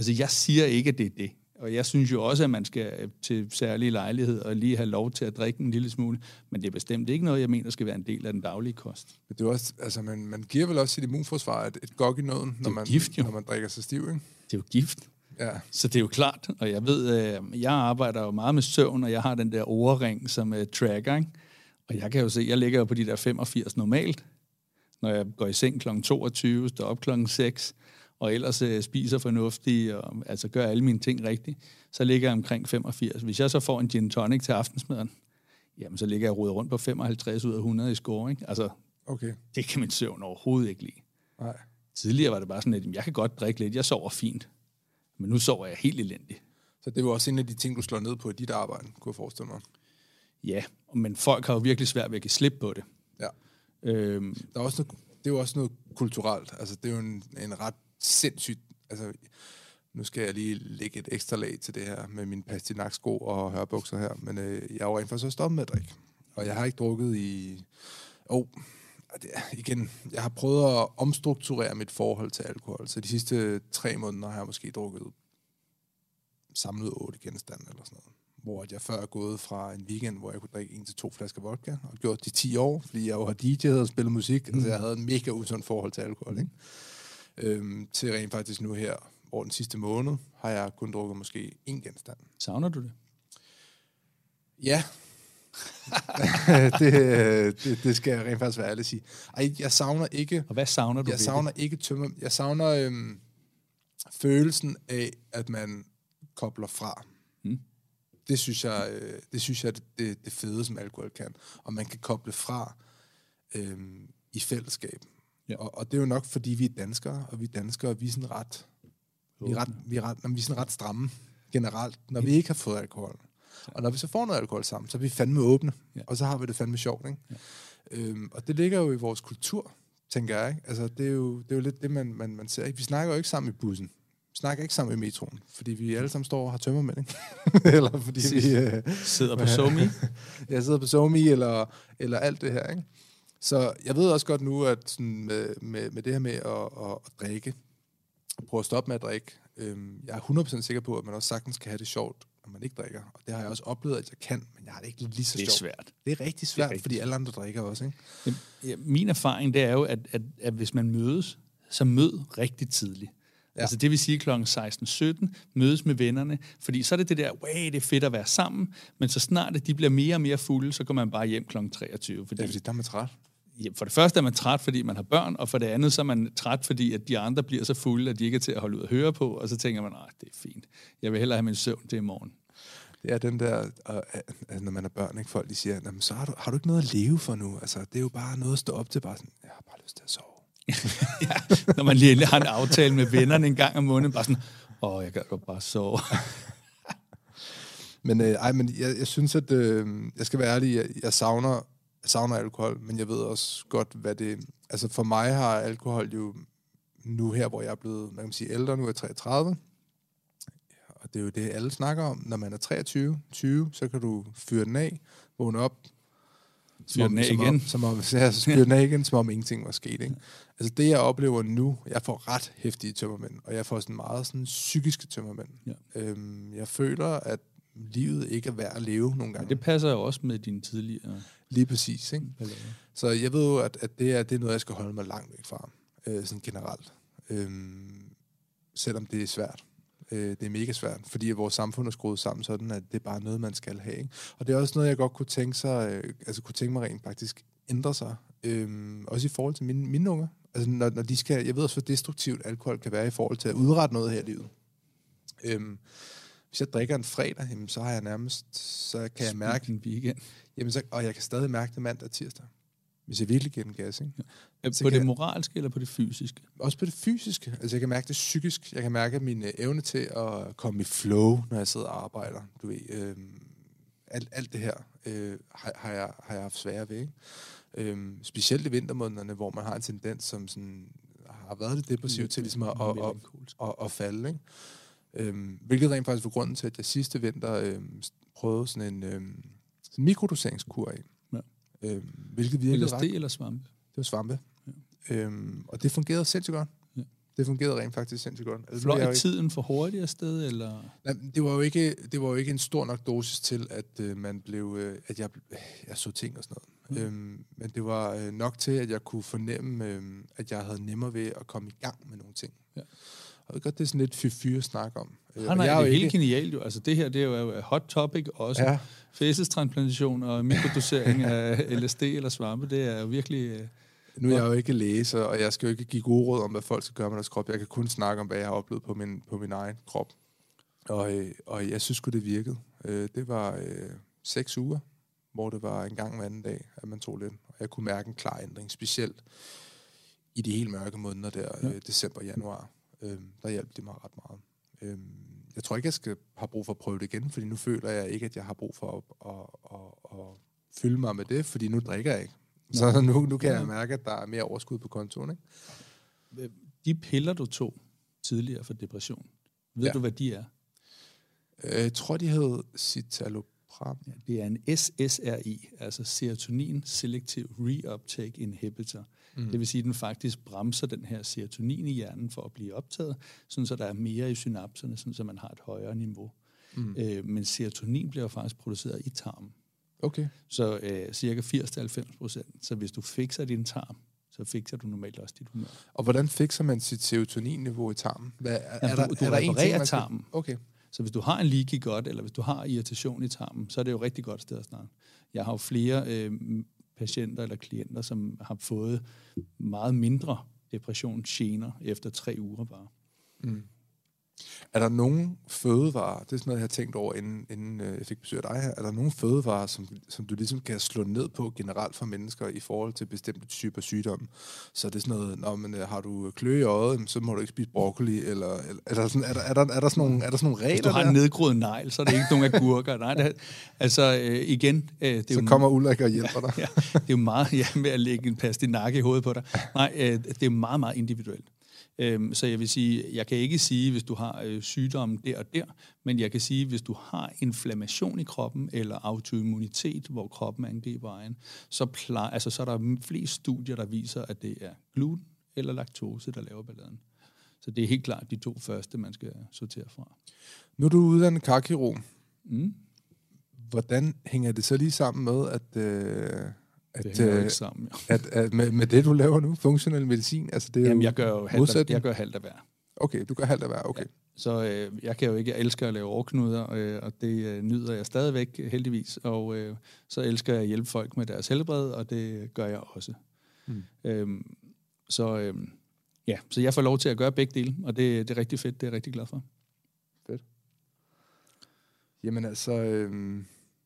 Altså, jeg siger ikke, at det er det. Og jeg synes jo også, at man skal til særlige lejligheder og lige have lov til at drikke en lille smule. Men det er bestemt ikke noget, jeg mener skal være en del af den daglige kost. Men det er også, altså man, man giver vel også sit immunforsvar et, et gok i nåden, når man, gift, jo. når man drikker sig stiv, ikke? Det er jo gift. Ja. Så det er jo klart, og jeg ved, øh, jeg arbejder jo meget med søvn, og jeg har den der overring som uh, tracker, ikke? Og jeg kan jo se, jeg ligger jo på de der 85 normalt, når jeg går i seng kl. 22, står op kl. 6, og ellers øh, spiser fornuftigt, og altså gør alle mine ting rigtigt, så ligger jeg omkring 85. Hvis jeg så får en gin tonic til aftensmaden, jamen så ligger jeg rodet rundt på 55 ud af 100 i score. Ikke? Altså, okay. det kan min søvn overhovedet ikke lide. Nej. Tidligere var det bare sådan, at jeg kan godt drikke lidt, jeg sover fint. Men nu sover jeg helt elendigt. Så det var også en af de ting, du slår ned på i dit arbejde, kunne jeg forestille mig. Ja, men folk har jo virkelig svært ved at give slip på det. Ja. Øhm, der er også noget, det er jo også noget kulturelt. Altså, det er jo en, en ret sindssygt... Altså, nu skal jeg lige lægge et ekstra lag til det her med min pastinaksko og hørbukser her, men øh, jeg er jo rent faktisk også stoppet med at drikke. Og jeg har ikke drukket i... Oh, det, igen, jeg har prøvet at omstrukturere mit forhold til alkohol, så de sidste tre måneder har jeg måske drukket samlet otte genstande eller sådan noget. Hvor jeg før er gået fra en weekend, hvor jeg kunne drikke en til to flasker vodka, og gjort det 10 år, fordi jeg jo har DJ'et og spillet musik, mm. altså jeg havde en mega usund forhold til alkohol, ikke? Øhm, til rent faktisk nu her, over den sidste måned, har jeg kun drukket måske én genstand. Savner du det? Ja. det, det, det skal jeg rent faktisk være ærlig at sige. Ej, jeg savner ikke... Og hvad savner du Jeg savner det? ikke tømmer... Jeg savner øhm, følelsen af, at man kobler fra. Hmm. Det synes jeg, øh, det synes jeg det, det, det fede, som alkohol kan. Og man kan koble fra øhm, i fællesskab. Ja. Og, og det er jo nok, fordi vi er danskere, og vi er danskere, vi er sådan ret, vi er ret, vi er ret, vi er sådan ret stramme generelt, når vi ikke har fået alkohol. Ja. Og når vi så får noget alkohol sammen, så er vi fandme åbne, ja. og så har vi det fandme sjovt. Ikke? Ja. Øhm, og det ligger jo i vores kultur, tænker jeg. Ikke? Altså, det, er jo, det er jo lidt det, man, man, man ser. Ikke? Vi snakker jo ikke sammen i bussen. Vi snakker ikke sammen i metroen, fordi vi alle sammen står og har tømmermænd, ikke? eller fordi vi... Øh, sidder på SoMe. jeg sidder på SoMe, eller, eller alt det her, ikke? Så jeg ved også godt nu, at sådan med, med, med det her med at, at, at drikke, prøve at stoppe med at drikke, øhm, jeg er 100% sikker på, at man også sagtens kan have det sjovt, når man ikke drikker. Og det har jeg også oplevet, at jeg kan, men jeg har det ikke lige så sjovt. Det er svært. Det er rigtig svært, er rigtig fordi alle andre drikker også. Ikke? Ja, min erfaring, det er jo, at, at, at hvis man mødes, så mød rigtig tidligt. Ja. Altså det vil sige kl. 16-17, mødes med vennerne, fordi så er det det der, wow, det er fedt at være sammen, men så snart at de bliver mere og mere fulde, så går man bare hjem kl. 23. Fordi, ja, fordi der er man træt for det første er man træt, fordi man har børn, og for det andet så er man træt, fordi at de andre bliver så fulde, at de ikke er til at holde ud og høre på, og så tænker man, at det er fint. Jeg vil hellere have min søvn til i morgen. Det er den der, uh, når man er børn, ikke? folk de siger, så har du, har du ikke noget at leve for nu? Altså, det er jo bare noget at stå op til, bare sådan, jeg har bare lyst til at sove. ja, når man lige har en aftale med vennerne en gang om måneden, bare sådan, åh, jeg kan godt bare sove. Men, øh, ej, men jeg, jeg synes, at øh, jeg skal være ærlig, jeg, jeg savner, jeg savner alkohol, men jeg ved også godt, hvad det... Altså for mig har alkohol jo nu her, hvor jeg er blevet, man kan sige, ældre, nu er jeg 33, og det er jo det, alle snakker om. Når man er 23, 20, så kan du fyre den af, vågne op, Fyre den af som igen. Om, som om, ja, så fyre den af igen, som om ingenting var sket. Ikke? Altså det, jeg oplever nu, jeg får ret hæftige tømmermænd, og jeg får sådan meget sådan psykiske tømmermænd. Ja. Øhm, jeg føler, at livet ikke er værd at leve nogle Men gange. det passer jo også med dine tidligere Lige præcis, ikke? Så jeg ved jo, at, at det, er, det er noget, jeg skal holde mig langt væk fra, øh, sådan generelt. Øhm, selvom det er svært. Øh, det er mega svært, fordi vores samfund er skruet sammen sådan, at det er bare noget, man skal have. Ikke? Og det er også noget, jeg godt kunne tænke, sig, øh, altså kunne tænke mig rent faktisk ændre sig. Øhm, også i forhold til mine, mine unger. Altså når, når de skal, jeg ved også, hvor destruktivt alkohol kan være i forhold til at udrette noget her i livet. Øhm, hvis jeg drikker en fredag, jamen, så har jeg nærmest, så kan jeg mærke, en weekend. Jamen, så, og jeg kan stadig mærke det mandag og tirsdag. Hvis jeg virkelig giver den gas, ikke? Ja. Så På det jeg- moralske eller på det fysiske? Også på det fysiske. Altså, jeg kan mærke det psykisk. Jeg kan mærke min øh, evne til at komme i flow, når jeg sidder og arbejder. Du ved, øh, alt, alt det her øh, har, har, jeg, har jeg haft svære ved. Ikke? Øh, specielt i vintermånederne, hvor man har en tendens, som sådan, har været lidt depressiv til ligesom at, at, at, at, at falde. Ikke? Øhm, hvilket rent faktisk var grunden til, at jeg sidste vinter øhm, prøvede sådan en øhm, en mikrodoseringskur af. Ja. Øhm, hvilket virkede LSD ret eller svampe? det var svampe. Ja. Øhm, og det fungerede sindssygt godt. Ja. Det fungerede rent faktisk sindssygt godt. Altså, Fløj jo tiden for hurtigt afsted, eller? ikke, nej, det, var jo ikke, det var jo ikke en stor nok dosis til, at øh, man blev, øh, at jeg, jeg så ting og sådan noget. Mm. Øhm, men det var øh, nok til, at jeg kunne fornemme, øh, at jeg havde nemmere ved at komme i gang med nogle ting. Ja. Og godt, det er sådan lidt fyr at snakke om. Øh, Nej, nej, jeg det jo er helt genialt jo. Altså det her, det er jo et hot topic også. Ja, Fæsestransplantation og mikrodosering af LSD eller svampe, det er jo virkelig... øh, Nu er jeg jo ikke læser, og jeg skal jo ikke give gode råd om, hvad folk skal gøre med deres krop. Jeg kan kun snakke om, hvad jeg har oplevet på min, på min egen krop. Og, øh, og jeg synes sgu, det virkede. Øh, det var øh, seks uger, hvor det var en gang hver anden dag, at man tog lidt. Og jeg kunne mærke en klar ændring, specielt i de helt mørke måneder der, Ja. øh, december, januar. Øh, der hjalp det mig ret meget. Øh, jeg tror ikke, jeg skal have brug for at prøve det igen, fordi nu føler jeg ikke, at jeg har brug for at, at, at, at fylde mig med det, fordi nu drikker jeg ikke. Så nu, nu kan jeg mærke, at der er mere overskud på kontoen. Ikke? De piller, du tog tidligere for depression, ved Ja. du, hvad de er? Øh, Jeg tror, de hed citalopram. Ja, det er en SSRI, altså Serotonin Selective Reuptake Inhibitor. Mm. Det vil sige, at den faktisk bremser den her serotonin i hjernen for at blive optaget, sådan så der er mere i synapserne, sådan så man har et højere niveau. Mm. Øh, men serotonin bliver faktisk produceret i tarmen. Okay. Så øh, cirka 80-90 procent. Så hvis du fikser din tarm, så fikser du normalt også dit humør. Og hvordan fikser man sit serotoninniveau i tarmen? Hvad, er, Jamen, er der, du- du er der en reparerer ting, man skal- tarmen. Okay. Så hvis du har en leaky gut, eller hvis du har irritation i tarmen, så er det jo et rigtig godt sted at starte. Jeg har jo flere øh, patienter eller klienter, som har fået meget mindre depressionsgener efter tre uger bare. Mm. Er der nogen fødevarer, det er sådan noget, jeg har tænkt over, inden, inden øh, jeg fik besøg af dig her, er der nogen fødevarer, som, som du ligesom kan slå ned på generelt for mennesker i forhold til bestemte typer sygdomme? Så er det sådan noget, når man, har du kløe i øjet, så må du ikke spise broccoli, eller, eller er, der sådan, er, der, er, der, er, der sådan nogle, er der sådan nogle regler Hvis du har der? en nedgroet negl, så er det ikke nogen agurker. Nej, det, er- altså øh, igen, øh, det er så jo kommer Ulrik og hjælper dig. ja, det er jo meget ja, med at lægge en pastinak i hovedet på dig. Nej, øh, det er meget, meget individuelt. Øhm, så jeg vil sige, jeg kan ikke sige, hvis du har øh, sygdommen der og der, men jeg kan sige, hvis du har inflammation i kroppen eller autoimmunitet, hvor kroppen angriber egen, så, plejer, altså, så er der flest studier, der viser, at det er gluten eller laktose, der laver balladen. Så det er helt klart de to første, man skal sortere fra. Nu er du uddannet karkirurg. Mm. Hvordan hænger det så lige sammen med, at, øh, at, Det hænger øh, ikke sammen. At, at med, med det, du laver nu, funktionel medicin? Altså, det er Jamen, jo jeg gør jo halvt, af- jeg gør halvt af hver. Okay, du gør halvt af hver. Okay. Så øh, jeg kan jo ikke, jeg elsker at lave overknuder, øh, og det øh, nyder jeg stadigvæk heldigvis. Og øh, så elsker jeg at hjælpe folk med deres helbred, og det gør jeg også. Mm. Øhm, så øh, ja, så jeg får lov til at gøre begge dele, og det, det er rigtig fedt, det er jeg rigtig glad for. Jamen altså, øh,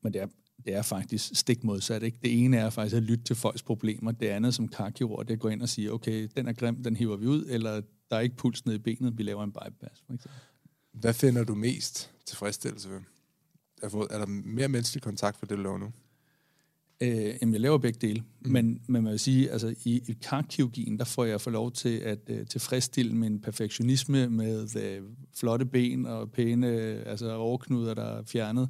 Men det er, det er faktisk stik modsat. Ikke? Det ene er faktisk at lytte til folks problemer. Det andet som karkirurg, det er at gå ind og sige, okay, den er grim, den hiver vi ud, eller der er ikke puls ned i benet, vi laver en bypass. For eksempel. hvad finder du mest tilfredsstillelse ved? Er, er der mere menneskelig kontakt for det, du laver nu? Øh, jamen, jeg laver begge dele. Mm. Men, men man vil sige, altså i, i karkirurgien, der får jeg for lov til at øh, tilfredsstille min perfektionisme med øh, flotte ben og pæne altså overknuder, der er fjernet.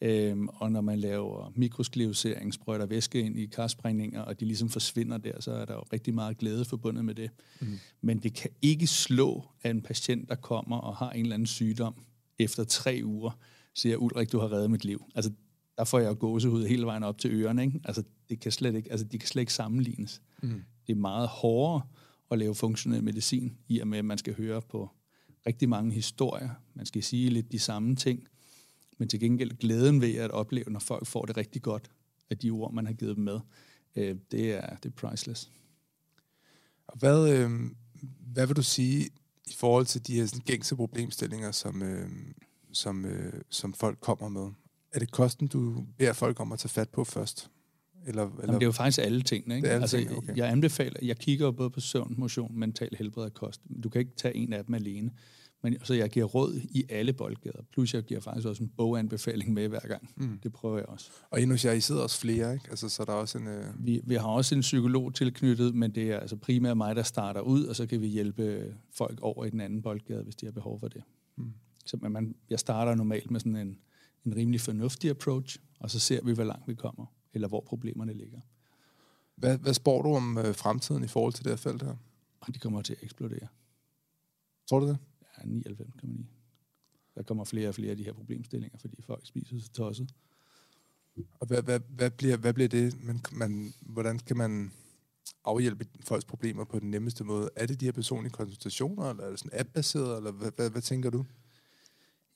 Øhm, og når man laver mikrosklerosering, sprøjter væske ind i karsprængninger, og de ligesom forsvinder der, så er der jo rigtig meget glæde forbundet med det. Mm. Men det kan ikke slå, at en patient, der kommer og har en eller anden sygdom, efter tre uger, siger, Ulrik, du har reddet mit liv. Altså, der får jeg gåsehud hele vejen op til ørerne. Ikke? Altså, det kan slet ikke, altså, de kan slet ikke sammenlignes. Mm. Det er meget hårdere at lave funktionel medicin, i og med, at man skal høre på rigtig mange historier. Man skal sige lidt de samme ting. Men til gengæld glæden ved at opleve, når folk får det rigtig godt af de ord, man har givet dem med, øh, det, er, det er priceless. Og hvad, øh, hvad vil du sige i forhold til de her sådan, gængse problemstillinger, som, øh, som, øh, som folk kommer med? Er det kosten, du beder folk om at tage fat på først? Eller, eller? Jamen, det er jo faktisk alle tingene. Ikke? alle altså, tingene, okay. Jeg anbefaler, jeg kigger både på søvn, motion, mental helbred og kost. Du kan ikke tage en af dem alene. Men, så jeg giver råd i alle boldgader. Plus jeg giver faktisk også en boganbefaling med hver gang. Mm. Det prøver jeg også. Og endnu jer, I sidder også flere, ikke? Altså, så er der også en... Øh... Vi, vi har også en psykolog tilknyttet, men det er altså primært mig, der starter ud, og så kan vi hjælpe folk over i den anden boldgade, hvis de har behov for det. Mm. Så man, jeg starter normalt med sådan en, en rimelig fornuftig approach, og så ser vi, hvor langt vi kommer, eller hvor problemerne ligger. Hvad, hvad spår du om øh, fremtiden i forhold til det her felt her? Og de kommer til at eksplodere. Tror du det? Ja, 99,9. Der kommer flere og flere af de her problemstillinger, fordi folk spiser så tosset. Og hvad, hvad, hvad, bliver, hvad bliver det? Man, man, hvordan kan man afhjælpe folks problemer på den nemmeste måde? Er det de her personlige konsultationer, eller er det sådan app-baseret, eller hvad, hvad, hvad tænker du?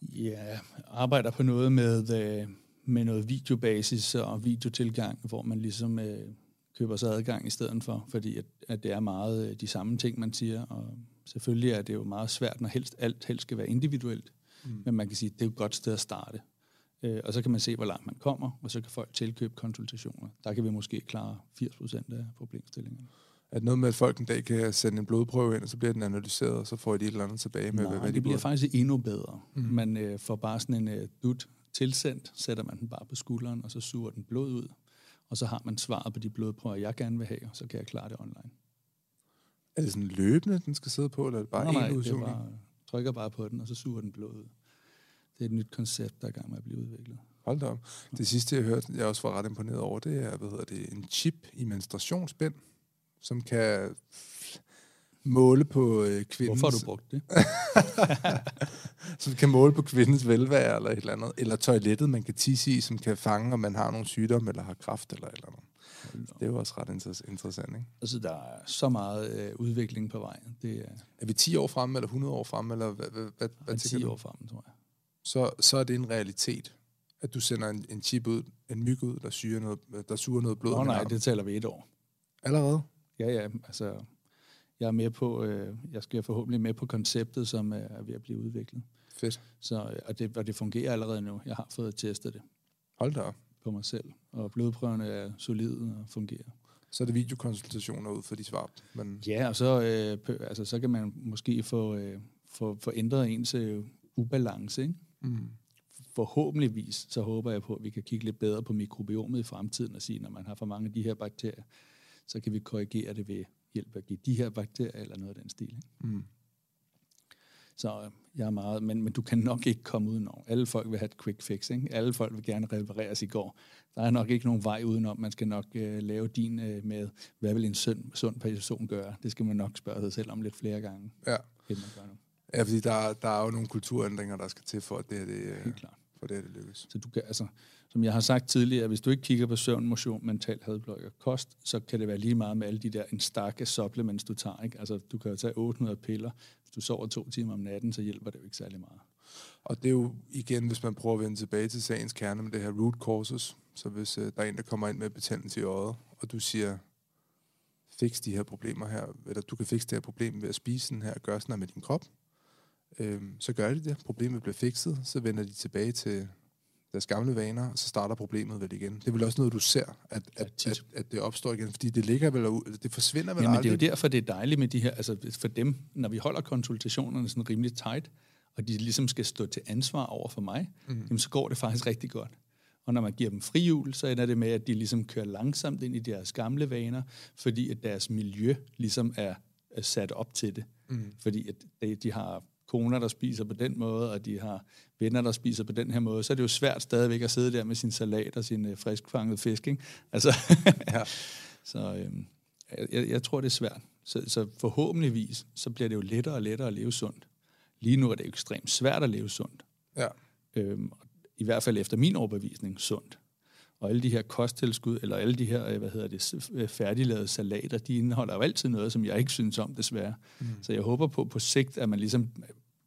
Ja, arbejder på noget med, øh, med noget videobasis og videotilgang, hvor man ligesom øh, køber sig adgang i stedet for, fordi at, at det er meget øh, de samme ting, man siger, og selvfølgelig er det jo meget svært, når helst alt helst skal være individuelt, mm. men man kan sige, at det er jo et godt sted at starte. Øh, og så kan man se, hvor langt man kommer, og så kan folk tilkøbe konsultationer. Der kan vi måske klare 80 procent af problemstillingerne. Er det noget med, at folk en dag kan sende en blodprøve ind, og så bliver den analyseret, og så får de et eller andet tilbage med, Nej, hvad, hvad de det bliver faktisk endnu bedre. Mm. Man øh, får bare sådan en øh, dut tilsendt, sætter man den bare på skulderen, og så suger den blod ud, og så har man svaret på de blodprøver, jeg gerne vil have, og så kan jeg klare det online. Er det sådan løbende, den skal sidde på, eller er det bare nej, en udsugning? Nej, trykker bare på den, og så suger den blod ud. Det er et nyt koncept, der er i gang med at blive udviklet. Hold da op. Det sidste, jeg hørte, jeg også var ret imponeret over, det er, hvad hedder det, en chip i menstruationsbind, som kan måle på øh, kvindens... Hvorfor har du brugt det? som kan måle på kvindens velvære eller et eller andet. Eller toilettet, man kan tisse i, som kan fange, om man har nogle sygdomme eller har kraft eller et eller andet. Det er jo også ret interessant, ikke? Altså, der er så meget øh, udvikling på vej. Det er, er vi 10 år fremme, eller 100 år fremme, eller hvad, hvad, hvad, hvad 10 år fremme, tror jeg. Så, så er det en realitet, at du sender en, en chip ud, en myg ud, der, syger noget, der suger noget blod. Nå nej, det taler vi et år. Allerede? Ja, ja, altså, jeg er med på, øh, jeg skal forhåbentlig med på konceptet, som er ved at blive udviklet. Fedt. Så, og, det, og det fungerer allerede nu. Jeg har fået testet det. Hold da op på mig selv, og blodprøverne er solide og fungerer. Så er det videokonsultationer ud for de svar? Men... Ja, og så, øh, altså, så kan man måske få, øh, få, få ændret ens øh, ubalance. Ikke? Mm. Forhåbentligvis så håber jeg på, at vi kan kigge lidt bedre på mikrobiomet i fremtiden og sige, når man har for mange af de her bakterier, så kan vi korrigere det ved hjælp at give de her bakterier eller noget af den stil. Ikke? Mm. Så øh, jeg er meget, men, men du kan nok ikke komme udenom. Alle folk vil have et quick fix, ikke? Alle folk vil gerne repareres i går. Der er nok ikke nogen vej udenom. Man skal nok øh, lave din øh, med, hvad vil en sund, sund person gøre? Det skal man nok spørge sig selv om lidt flere gange. Ja. End man gør nu. Ja, fordi der, der er jo nogle kulturændringer, der skal til for, at det, det, øh, Helt klart. for det, det lykkes. Så du kan, altså, som jeg har sagt tidligere, hvis du ikke kigger på søvn, motion, mental helbred og kost, så kan det være lige meget med alle de der en stakke supplements, du tager. Ikke? Altså, du kan jo tage 800 piller. Hvis du sover to timer om natten, så hjælper det jo ikke særlig meget. Og det er jo igen, hvis man prøver at vende tilbage til sagens kerne med det her root causes. Så hvis øh, der er en, der kommer ind med betændelse i øjet, og du siger, fix de her problemer her, eller du kan fikse det her problem ved at spise den her, og gøre sådan her med din krop, øh, så gør de det. Problemet bliver fikset, så vender de tilbage til deres gamle vaner, og så starter problemet vel igen. Det er vel også noget, du ser, at, at, at, at det opstår igen, fordi det ligger vel det forsvinder vel Jamen, aldrig. det er jo derfor, det er dejligt med de her, altså for dem, når vi holder konsultationerne sådan rimelig tight, og de ligesom skal stå til ansvar over for mig, mm. jamen, så går det faktisk rigtig godt. Og når man giver dem frihjul, så ender det med, at de ligesom kører langsomt ind i deres gamle vaner, fordi at deres miljø ligesom er, er sat op til det. Mm. Fordi at de, de har koner, der spiser på den måde, og de har venner, der spiser på den her måde, så er det jo svært stadigvæk at sidde der med sin salat og sin øh, friskfanget fisk. Ikke? Altså, ja. så øhm, jeg, jeg tror, det er svært. Så, så forhåbentligvis, så bliver det jo lettere og lettere at leve sundt. Lige nu er det ekstremt svært at leve sundt. Ja. Øhm, I hvert fald efter min overbevisning sundt. Og alle de her kosttilskud, eller alle de her, øh, hvad hedder det, øh, færdiglavede salater, de indeholder jo altid noget, som jeg ikke synes om, desværre. Mm. Så jeg håber på på sigt, at man ligesom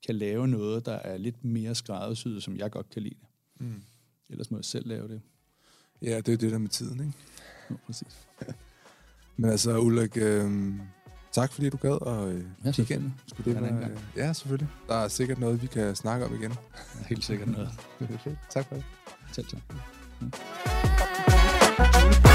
kan lave noget, der er lidt mere skræddersyet, som jeg godt kan lide. Mm. Ellers må jeg selv lave det. Ja, det er det der med tiden, ikke? Ja, præcis. Men altså, Ulrik, øh, tak fordi du gad at øh, ja, kigge ind. Skulle det være, øh, ja, selvfølgelig. Der er sikkert noget, vi kan snakke om igen. Ja, helt sikkert noget. tak for det. Selv tak. You.